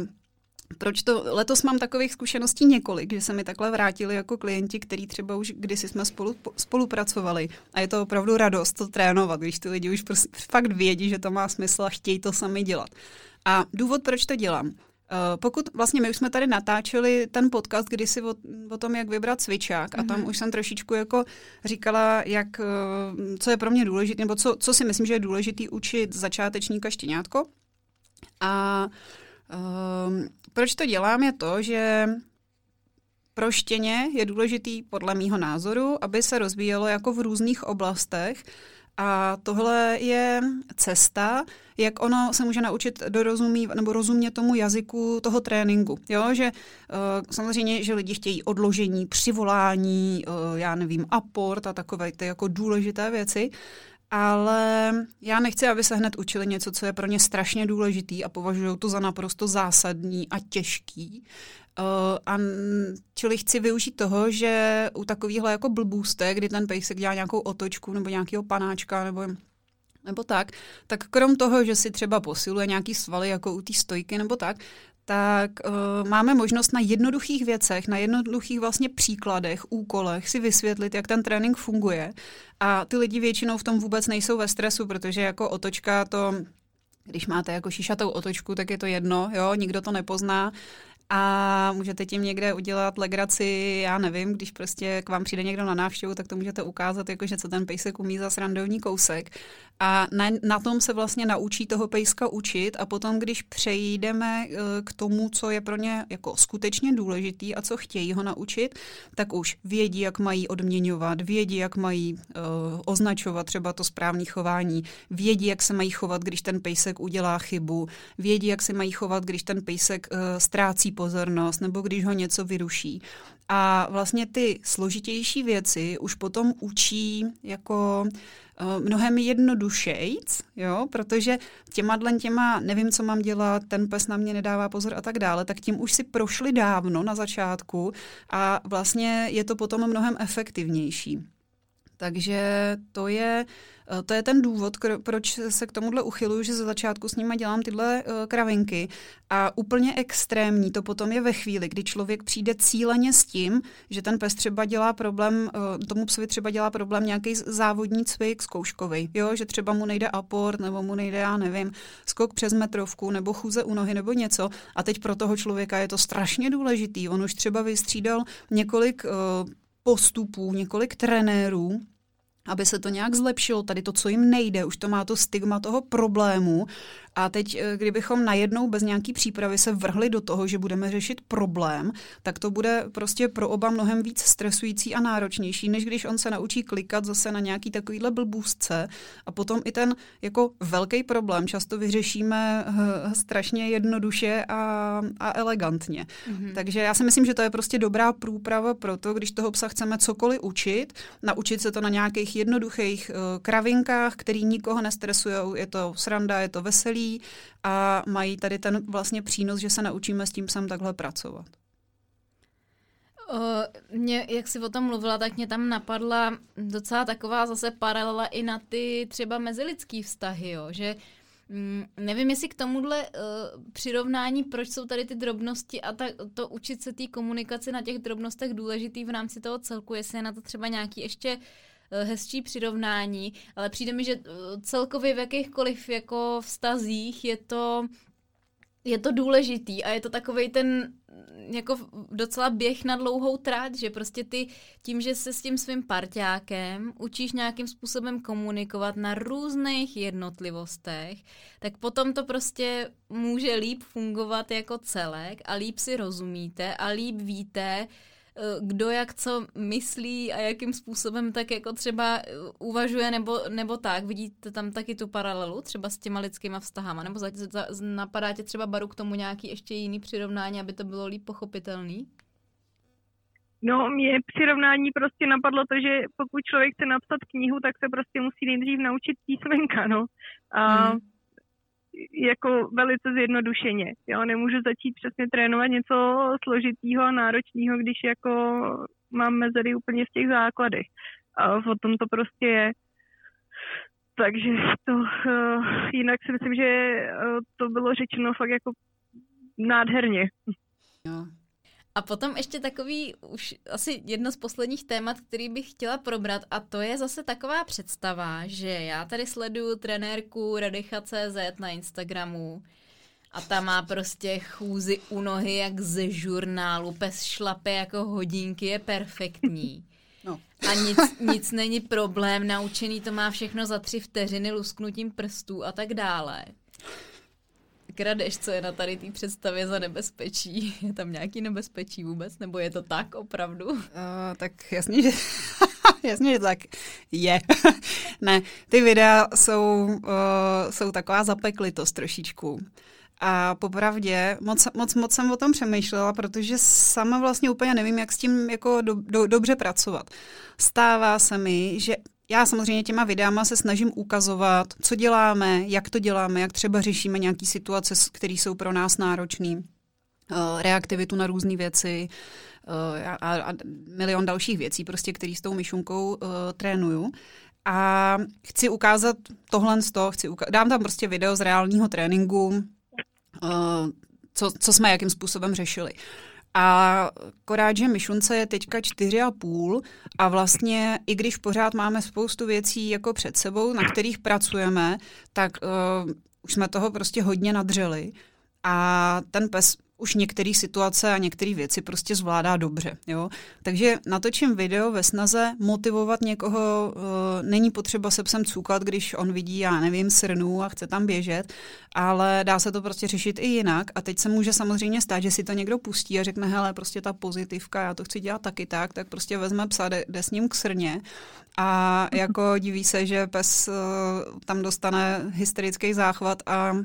proč to, letos mám takových zkušeností několik, že se mi takhle vrátili jako klienti, který třeba už kdysi jsme spolu, spolupracovali a je to opravdu radost to trénovat, když ty lidi už prostě fakt vědí, že to má smysl a chtějí to sami dělat. A důvod, proč to dělám, Uh, pokud vlastně my už jsme tady natáčeli ten podcast kdysi o, o tom, jak vybrat cvičák mm-hmm. a tam mhm. už jsem trošičku jako říkala, jak, uh, co je pro mě důležité, nebo co, co si myslím, že je důležitý učit začátečníka štěňátko. A uh, proč to dělám, je to, že pro štěně je důležitý podle mýho názoru, aby se rozvíjelo jako v různých oblastech, a tohle je cesta, jak ono se může naučit dorozumí, nebo rozumět tomu jazyku toho tréninku. Jo, že uh, samozřejmě, že lidi chtějí odložení, přivolání, uh, já nevím, aport a takové ty jako důležité věci, ale já nechci, aby se hned učili něco, co je pro ně strašně důležitý a považují to za naprosto zásadní a těžký. Uh, a čili chci využít toho, že u takovýchhle jako blbůstek, kdy ten pejsek dělá nějakou otočku nebo nějakého panáčka nebo nebo tak, tak krom toho, že si třeba posiluje nějaký svaly jako u té stojky nebo tak, tak uh, máme možnost na jednoduchých věcech, na jednoduchých vlastně příkladech, úkolech si vysvětlit, jak ten trénink funguje. A ty lidi většinou v tom vůbec nejsou ve stresu, protože jako otočka to když máte jako šišatou otočku, tak je to jedno, jo, nikdo to nepozná a můžete tím někde udělat legraci, já nevím, když prostě k vám přijde někdo na návštěvu, tak to můžete ukázat, jakože co ten pejsek umí za srandovní kousek. A na, na tom se vlastně naučí toho pejska učit a potom, když přejdeme eh, k tomu, co je pro ně jako skutečně důležitý a co chtějí ho naučit, tak už vědí, jak mají odměňovat, vědí, jak mají uh, označovat třeba to správné chování, vědí, jak se mají chovat, když ten pejsek udělá chybu, vědí, jak se mají chovat, když ten pejsek uh, ztrácí pozornost nebo když ho něco vyruší. A vlastně ty složitější věci už potom učí jako mnohem jednodušejc, jo, protože těma těma nevím, co mám dělat, ten pes na mě nedává pozor a tak dále, tak tím už si prošli dávno na začátku a vlastně je to potom mnohem efektivnější. Takže to je Eh, to je ten důvod, proč se k tomuhle uchyluju, že ze začátku s nimi dělám tyhle uh, kravinky. A úplně extrémní to potom je ve chvíli, kdy člověk přijde cíleně s tím, že ten pes třeba dělá problém, uh, tomu psovi třeba dělá problém nějaký závodní cvik zkouškový, jo, že třeba mu nejde aport, nebo mu nejde, já nevím, skok přes metrovku, nebo chůze u nohy, nebo něco. A teď pro toho člověka je to strašně důležitý. On už třeba vystřídal několik postupů, několik trenérů, aby se to nějak zlepšilo, tady to, co jim nejde, už to má to stigma toho problému a teď, eh, kdybychom najednou bez nějaký přípravy se vrhli do toho, že budeme řešit problém, tak to bude prostě pro oba mnohem víc stresující a náročnější, než když on se naučí klikat zase na nějaký takovýhle blbůzce a potom i ten jako velký problém často vyřešíme uh, strašně jednoduše a, a elegantně. Mm-hmm. Takže já si myslím, že to je prostě dobrá průprava pro to, když toho psa chceme cokoliv učit, naučit se to na nějakých jednoduchých uh, kravinkách, který nikoho nestresují, je to sranda, je to veselý, a mají tady ten vlastně přínos, že se naučíme s tím psem takhle pracovat. O, mě, jak jsi o tom mluvila, tak mě tam napadla docela taková zase paralela i na ty třeba mezilidský vztahy, jo, že mm, nevím, jestli k tomuhle uh, přirovnání, proč jsou tady ty drobnosti a ta, to učit se té komunikaci na těch drobnostech důležitý v rámci toho celku, jestli je na to třeba nějaký ještě hezčí přirovnání, ale přijde mi, že eh, celkově v jakýchkoliv jako vztazích je to je to důležitý a je to takový ten jako docela běh na dlouhou tráť, že prostě ty tím, že se s tím svým parťákem učíš nějakým způsobem komunikovat na různých jednotlivostech, tak potom to prostě může líp fungovat jako celek a líp si rozumíte a líp víte, Eh, kdo jak co myslí a jakým způsobem tak jako třeba eh, uvažuje nebo, nebo tak. Vidíte tam taky tu paralelu třeba s těma lidskýma vztahama, nebo za, za, napadá tě třeba Baru k tomu nějaký ještě jiný přirovnání, aby to bylo líp pochopitelný? No, mě přirovnání prostě napadlo to, že pokud člověk chce napsat knihu, tak se prostě musí nejdřív naučit písmenka, no. A hmm jako velice zjednodušeně. Jo? Nemůžu začít přesně trénovat něco složitýho a náročného, když jako mám mezery úplně v těch základech. A o tom to prostě je. Takže to uh, jinak si myslím, že uh, to bylo řečeno fakt jako nádherně. Jo. A potom ještě takový, už asi jedno z posledních témat, který bych chtěla probrat, a to je zase taková představa, že já tady sleduju trenérku Radicha.cz na Instagramu a ta má prostě chůzy u nohy jak ze žurnálu, pes šlape jako hodinky, je perfektní. [laughs] No. A nic, nic není problém, naučený to má všechno za tři vteřiny lusknutím prstů a tak dále kradeš, co je na tady té představě za nebezpečí? [laughs] Je tam nějaký nebezpečí vůbec, nebo je to tak opravdu? Uh, tak jasně, že... [laughs] jasně, že tak je. [laughs] ne, ty videa jsou, uh, jsou taková zapeklitost trošičku. A popravdě moc, moc, moc jsem o tom přemýšlela, protože sama vlastně úplně nevím, jak s tím jako do, do, dobře pracovat. Stává se mi, že já samozřejmě těma videama se snažím ukazovat, co děláme, jak to děláme, jak třeba řešíme nějaké situace, které jsou pro nás náročné, eh, reaktivitu na různé věci eh, a, milion dalších věcí, prostě, který s tou myšunkou uh, trénuju. A chci ukázat tohle z toho, chci uka- dám tam prostě video z reálního tréninku, co, co jsme jakým způsobem řešili. A akorát, že Myšunce je teďka čtyři a půl a vlastně i když pořád máme spoustu věcí jako před sebou, na kterých pracujeme, tak uh, už jsme toho prostě hodně nadřeli. A ten pes už některé situace a některé věci prostě zvládá dobře. Jo? Takže natočím video ve snaze motivovat někoho, uh, není potřeba se psem cukat, když on vidí, já nevím, srnu a chce tam běžet, ale dá se to prostě řešit i jinak a teď se může samozřejmě stát, že si to někdo pustí a řekne, hele, prostě ta pozitivka, já to chci dělat taky tak, tak prostě vezme psa, jde, jde s ním k srně a jako diví se, že pes uh, tam dostane hysterický záchvat a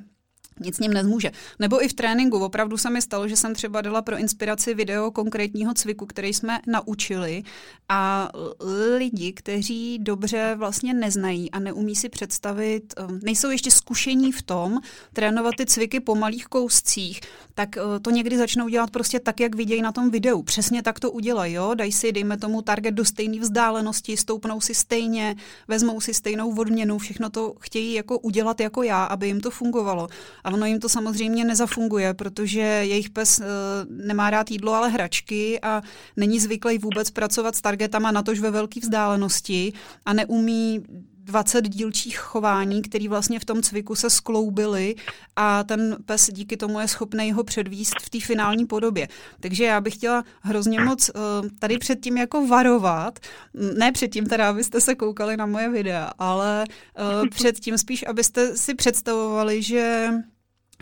nic s ním nezmůže. Nebo i v tréninku. Opravdu se mi stalo, že jsem třeba dala pro inspiraci video konkrétního cviku, který jsme naučili a lidi, kteří dobře vlastně neznají a neumí si představit, um, nejsou ještě zkušení v tom trénovat ty cviky po malých kouscích, tak uh, to někdy začnou dělat prostě tak, jak vidějí na tom videu. Přesně tak to udělají, jo? Dají si, dejme tomu, target do stejné vzdálenosti, stoupnou si stejně, vezmou si stejnou odměnu, všechno to chtějí jako udělat jako já, aby jim to fungovalo. A ono jim to samozřejmě nezafunguje, protože jejich pes uh, nemá rád jídlo, ale hračky a není zvyklý vůbec pracovat s targetama natož ve velké vzdálenosti a neumí 20 dílčích chování, které vlastně v tom cviku se skloubily a ten pes díky tomu je schopný ho předvíst v té finální podobě. Takže já bych chtěla hrozně moc uh, tady před tím jako varovat, ne před tím teda, abyste se koukali na moje videa, ale uh, před tím spíš, abyste si představovali, že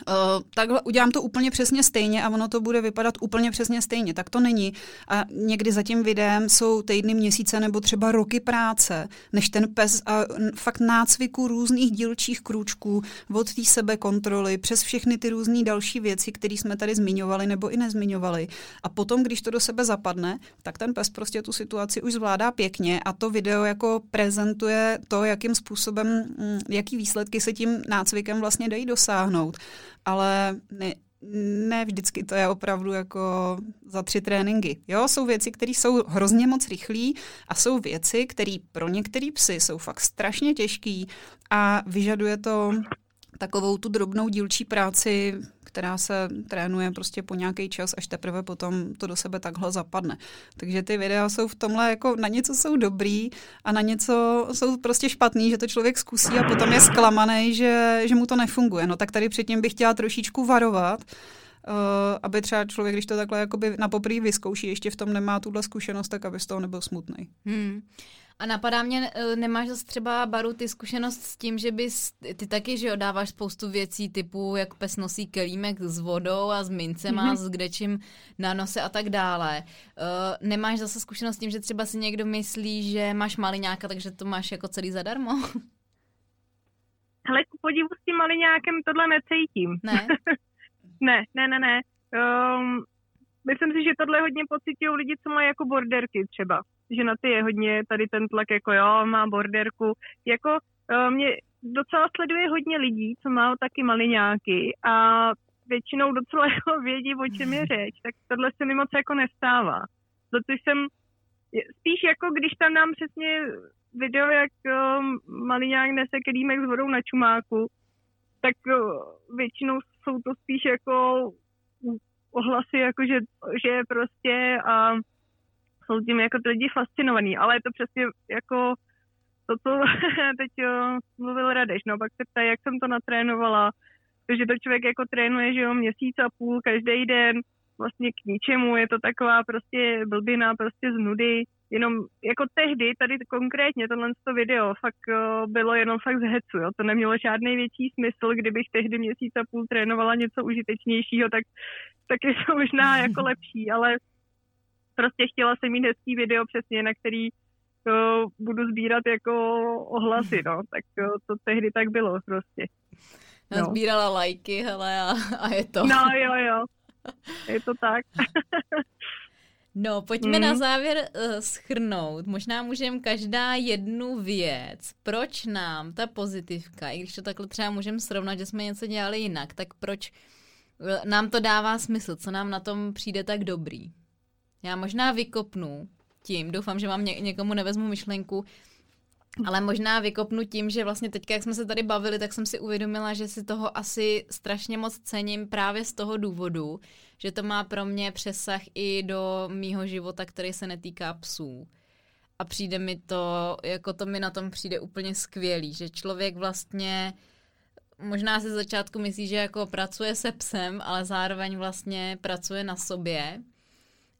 Uh, takhle udělám to úplně přesně stejně a ono to bude vypadat úplně přesně stejně. Tak to není. A někdy za tím videem jsou týdny, měsíce nebo třeba roky práce, než ten pes a fakt nácviku různých dílčích krůčků od té sebekontroly přes všechny ty různé další věci, které jsme tady zmiňovali nebo i nezmiňovali. A potom, když to do sebe zapadne, tak ten pes prostě tu situaci už zvládá pěkně a to video jako prezentuje to, jakým způsobem, mm, jaký výsledky se tím nácvikem vlastně dají dosáhnout ale ne, ne vždycky to je opravdu jako za tři tréninky. Jo, jsou věci, které jsou hrozně moc rychlé a jsou věci, které pro některé psy jsou fakt strašně těžké a vyžaduje to takovou tu drobnou dílčí práci, která se trénuje prostě po nějaký čas, až teprve potom to do sebe takhle zapadne. Takže ty videa jsou v tomhle jako na něco jsou dobrý a na něco jsou prostě špatný, že to člověk zkusí a potom je zklamaný, že, že mu to nefunguje. No tak tady předtím bych chtěla trošičku varovat, uh, aby třeba člověk, když to takhle na poprý vyzkouší, ještě v tom nemá tuhle zkušenost, tak aby z toho nebyl smutný. Hmm. A napadá mě, eh, nemáš zase třeba, Baru, ty zkušenost s tím, že bys, ty taky, že dáváš spoustu věcí typu, jak pes nosí kelímek s vodou a s mincema, mm-hmm. s kdečím na nose a tak dále. Uh, nemáš zase zkušenost s tím, že třeba si někdo myslí, že máš maliňáka, takže to máš jako celý zadarmo? [laughs] Hele, ku podivu s tím maliňákem tohle necítím. Ne? [laughs] ne, ne, ne, ne. Um, myslím si, že tohle hodně pocitují lidi, co mají jako borderky třeba že na ty je hodně tady ten tlak, jako jo, má borderku. Jako uh, mě docela sleduje hodně lidí, co má taky maliňáky a většinou docela [laughs] jako vědí, o čem je řeč, tak tohle se mi moc jako nestává. Protože jsem spíš jako, když tam dám přesně video, jak um, maliňák nese kelímek s vodou na čumáku, tak uh, většinou jsou to spíš jako ohlasy, jako že, že prostě a jsou tím jako lidi fascinovaný, ale je to přesně jako to, co [laughs] teď jo, mluvil Radeš, no pak se ptají, jak jsem to natrénovala, protože to člověk jako trénuje, že jo, měsíc a půl, každý den, vlastně k ničemu, je to taková prostě blbina, prostě z nudy, jenom jako tehdy, tady konkrétně tohle to video fakt bylo jenom fakt z hecu, jo. to nemělo žádný větší smysl, kdybych tehdy měsíc a půl trénovala něco užitečnějšího, tak, tak je to možná jako lepší, ale prostě chtěla jsem mít hezký video přesně, na který to budu sbírat jako ohlasy, no. Tak to, to tehdy tak bylo prostě. No. Sbírala lajky, hele, a, a je to. No, jo, jo. Je to tak. [laughs] No, pojďme mm. na závěr uh, schrnout. Možná můžeme každá jednu věc, proč nám ta pozitivka, i když to takhle třeba můžeme srovnat, že jsme něco dělali jinak, tak proč nám to dává smysl, co nám na tom přijde tak dobrý? Já možná vykopnu tím, doufám, že vám ně, někomu nevezmu myšlenku, ale možná vykopnu tím, že vlastně teď, jak jsme se tady bavili, tak jsem si uvědomila, že si toho asi strašně moc cením právě z toho důvodu, že to má pro mě přesah i do mýho života, který se netýká psů. A přijde mi to, jako to mi na tom přijde úplně skvělý, že člověk vlastně možná z začátku myslí, že jako pracuje se psem, ale zároveň vlastně pracuje na sobě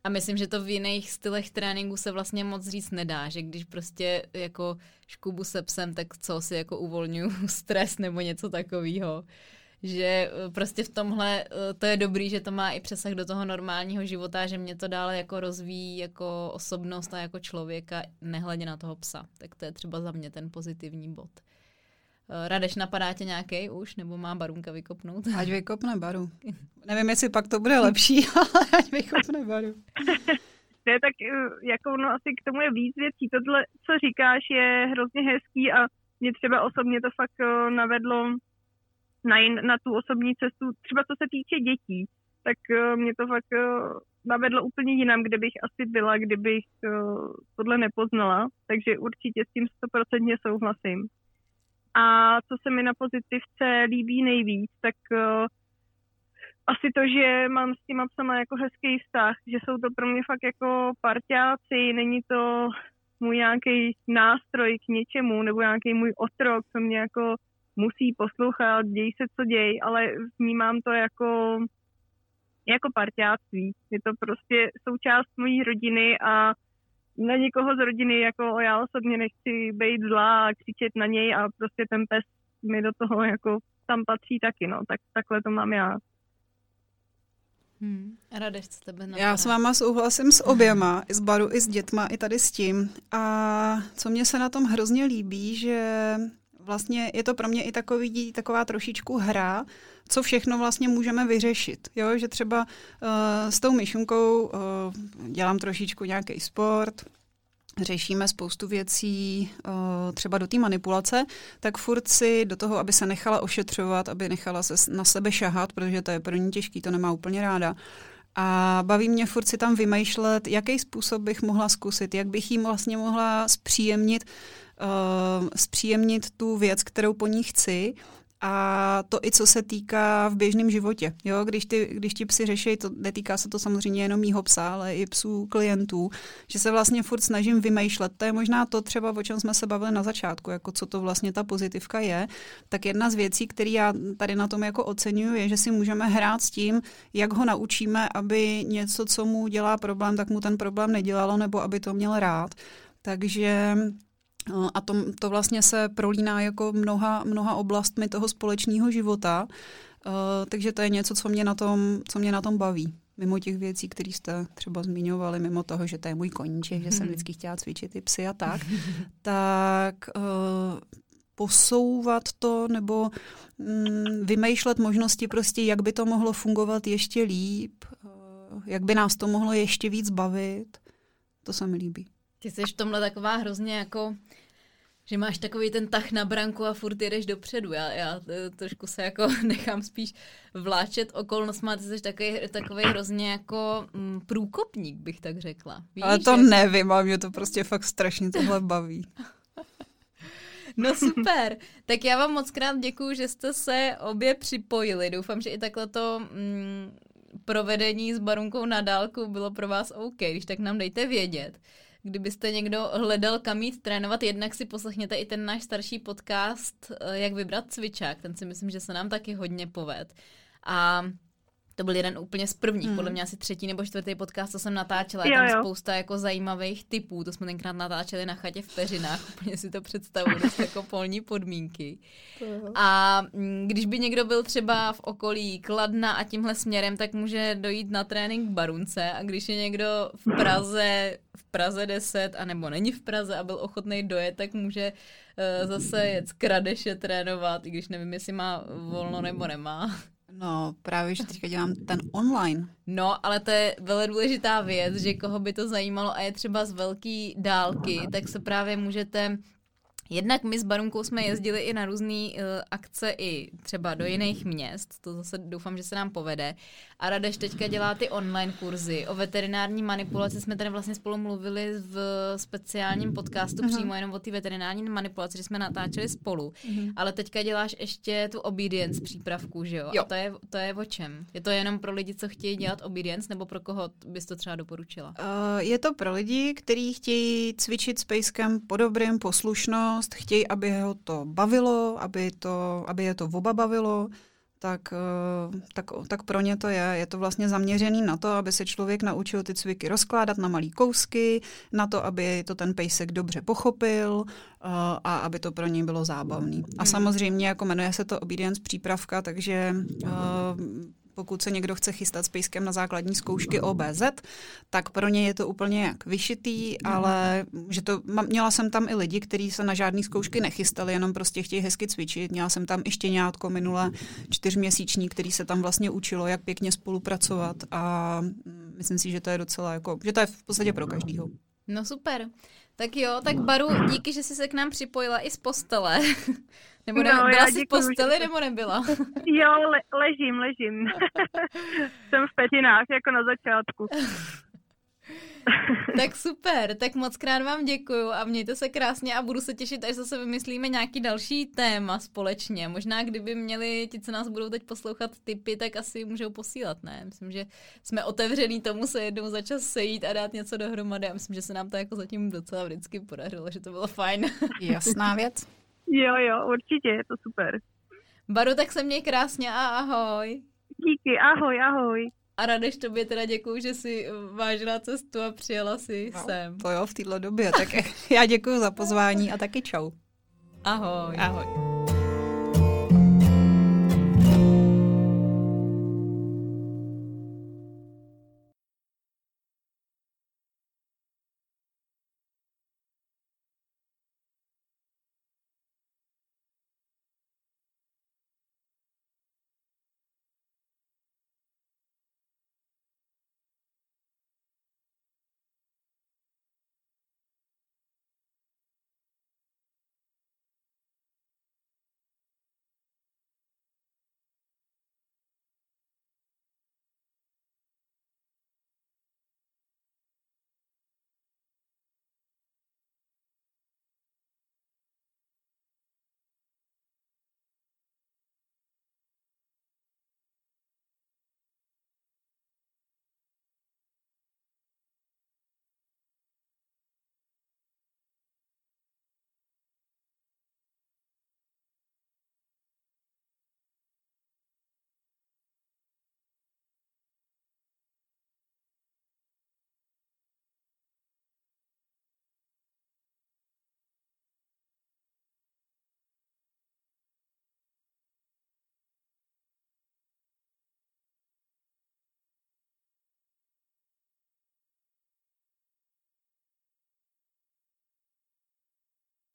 a myslím, že to v jiných stylech tréninku se vlastně moc říct nedá, že když prostě jako škubu se psem, tak co si jako uvolňuju [laughs] stres nebo něco takového. Že eh, prostě v tomhle eh, to je dobrý, že to má i přesah do toho normálního života, že mě to dále jako rozvíjí jako osobnost a jako člověka, nehledě na toho psa. Tak to je třeba za mě ten pozitivní bod. Eh, Radeš, napadá tě nějaký už, nebo má Barunka vykopnout? Ať vykopne Baru. [laughs] Nevím, jestli pak to bude lepší, [laughs] ale ať vykopne Baru. [laughs] Ne, tak eh, jako no asi k tomu je víc věcí. Tohle, co říkáš, je hrozně hezký a mě třeba osobně to fakt eh, navedlo na, jin, na tu osobní cestu, třeba co se týče dětí, tak mě to fakt navedlo úplně jinam, kde bych asi byla, kdybych tohle nepoznala. Takže určitě s tím stoprocentně souhlasím. A co se mi na pozitivce líbí nejvíc, tak uh, asi to, že mám s těma psama jako hezký vztah, že jsou to pro mě fakt jako parťáci, není to můj nějaký nástroj k něčemu, nebo nějaký můj otrok, co mě jako musí poslouchat, děj se, co děj, ale vnímám to jako, jako parťáctví. Je to prostě součást mojí rodiny a na nikoho z rodiny, jako já osobně nechci být zlá a křičet na něj a prostě ten pes mi do toho jako tam patří taky, no, tak takhle to mám já. Hmm. Radeš, co tebe napadá? Já s váma souhlasím s oběma, [laughs] i s Baru, i s dětma, i tady s tím. A co mě se na tom hrozně líbí, že vlastně je to pro mě i takový, taková trošičku hra, co všechno vlastně můžeme vyřešit. Jo? Že třeba uh, s tou myšunkou uh, dělám trošičku nějaký sport, řešíme spoustu věcí uh, třeba do té manipulace, tak furt si do toho, aby se nechala ošetřovat, aby nechala se na sebe šahat, protože to je pro ní těžký, to nemá úplně ráda. A baví mě furt si tam vymýšlet, jaký způsob bych mohla zkusit, jak bych jí vlastně mohla zpříjemnit, uh, zpříjemnit tu věc, kterou po ní chci a to i co se týká v běžném životě. Jo? Když, ty, když ti psi řeší, to netýká se to samozřejmě jenom mýho psa, ale i psů klientů, že se vlastně furt snažím vymýšlet. To je možná to třeba, o čem jsme se bavili na začátku, jako co to vlastně ta pozitivka je. Tak jedna z věcí, které já tady na tom jako oceňuju, je, že si můžeme hrát s tím, jak ho naučíme, aby něco, co mu dělá problém, tak mu ten problém nedělalo, nebo aby to měl rád. Takže a to, to vlastně se prolíná jako mnoha, mnoha oblastmi toho společného života. Uh, takže to je něco, co mě, na tom, co mě na tom baví. Mimo těch věcí, které jste třeba zmiňovali, mimo toho, že to je můj koníček, že jsem vždycky chtěla cvičit ty psy a tak, [laughs] tak uh, posouvat to nebo mm, vymýšlet možnosti prostě, jak by to mohlo fungovat ještě líp, uh, jak by nás to mohlo ještě víc bavit, to se mi líbí. Ty jsi v tomhle taková hrozně jako že máš takový ten tah na branku a furt jedeš dopředu. Já, já e, trošku se jako [laughs] nechám spíš vláčet okolnost, máte jsi takový, takový hrozně jako m, mm, průkopník, bych tak řekla. Víš, Ale to jak... nevím, a mě to prostě fakt strašně tohle baví. [laughs] No super, tak já vám moc krát děkuju, že jste se obě připojili. Doufám, že i takhle to mm, provedení s Barunkou na dálku bylo pro vás OK, když tak nám dejte vědět kdybyste někdo hledal kam jít trénovat, jednak si poslechněte i ten náš starší podcast, eh, jak vybrat cvičák, ten si myslím, že se nám taky hodně poved. A to byl jeden úplně z prvních, hmm. podle mě asi třetí nebo čtvrtý podcast, co jsem natáčela. Je tam jo. spousta jako zajímavých typů. To jsme tenkrát natáčeli na chatě v Peřinách. [laughs] Úplně si to představuji, jako polní podmínky. A mm, když by někdo byl třeba v okolí Kladna a tímhle směrem, tak může dojít na trénink Barunce. A když je někdo v Praze, v Praze 10, anebo není v Praze a byl ochotný dojet, tak může uh, zase jet z Kradeše trénovat, i když nevím, jestli má volno nebo nemá. No, právě, že teďka dělám ten online. No, ale to je velmi důležitá věc, že koho by to zajímalo a je třeba z velké dálky, tak se právě můžete Jednak my s Barunkou jsme jezdili i na různé uh, akce i třeba do jiných měst, to zase doufám, že se nám povede. A Radeš teďka dělá ty online kurzy. O veterinární manipulaci jsme tady vlastně spolu mluvili v speciálním podcastu uh-huh. přímo jenom o té veterinární manipulaci, že jsme natáčeli spolu. Uh-huh. Ale teďka děláš ještě tu obedience přípravku, že jo? jo. A to je, to je o čem? Je to jenom pro lidi, co chtějí dělat obedience, nebo pro koho bys to třeba doporučila? Uh, je to pro lidi, kteří chtějí cvičit s pejskem po dobrým, poslušnost, chtějí, aby ho to bavilo, aby, to, aby je to oba bavilo, tak, eh, tak, tak pro ně to je. Je to vlastně zaměřený na to, aby se člověk naučil ty cviky rozkládat na malý kousky, na to, aby to ten pejsek dobře pochopil eh, a aby to pro něj bylo zábavný. A samozřejmě, jako jmenuje se to obedience přípravka, takže eh, pokud se někdo chce chystat s pejskem na základní zkoušky OBZ, tak pro ně je to úplně jak vyšitý, ale že to, měla jsem tam i lidi, kteří se na žádné zkoušky nechystali, jenom prostě chtějí hezky cvičit. Měla jsem tam i štěňátko minule čtyřměsíční, který se tam vlastně učilo, jak pěkně spolupracovat a myslím si, že to je docela jako, že to je v podstatě pro každýho. No super. Tak jo, tak Baru, díky, že jsi se k nám připojila i z postele. [laughs] Nebo ne, no, byla jsi v posteli, nebo nebyla? [laughs] [laughs] Jo, le, ležím, ležím. Jsem v petinách, jako na začátku. [laughs] tak super, tak moc krát vám děkuju a mějte se krásně a budu se těšit, až zase vymyslíme nějaký další téma společně. Možná kdyby měli ti, co nás budou teď poslouchat typy, tak asi můžou posílat, ne? Myslím, že jsme otevřený tomu se jednou za čas sejít a dát něco dohromady a myslím, že se nám to jako zatím docela vždycky podařilo, že to bylo fajn. [laughs] Jasná věc. Jo, jo, určitě, je to super. Baru, tak se měj krásně a ahoj. Díky, ahoj, ahoj. A Radeš, tobě teda děkuju, že jsi vážila cestu a přijela si no, sem. To jo, v této době. Tak [laughs] já děkuji za pozvání a taky čau. Ahoj. Ahoj.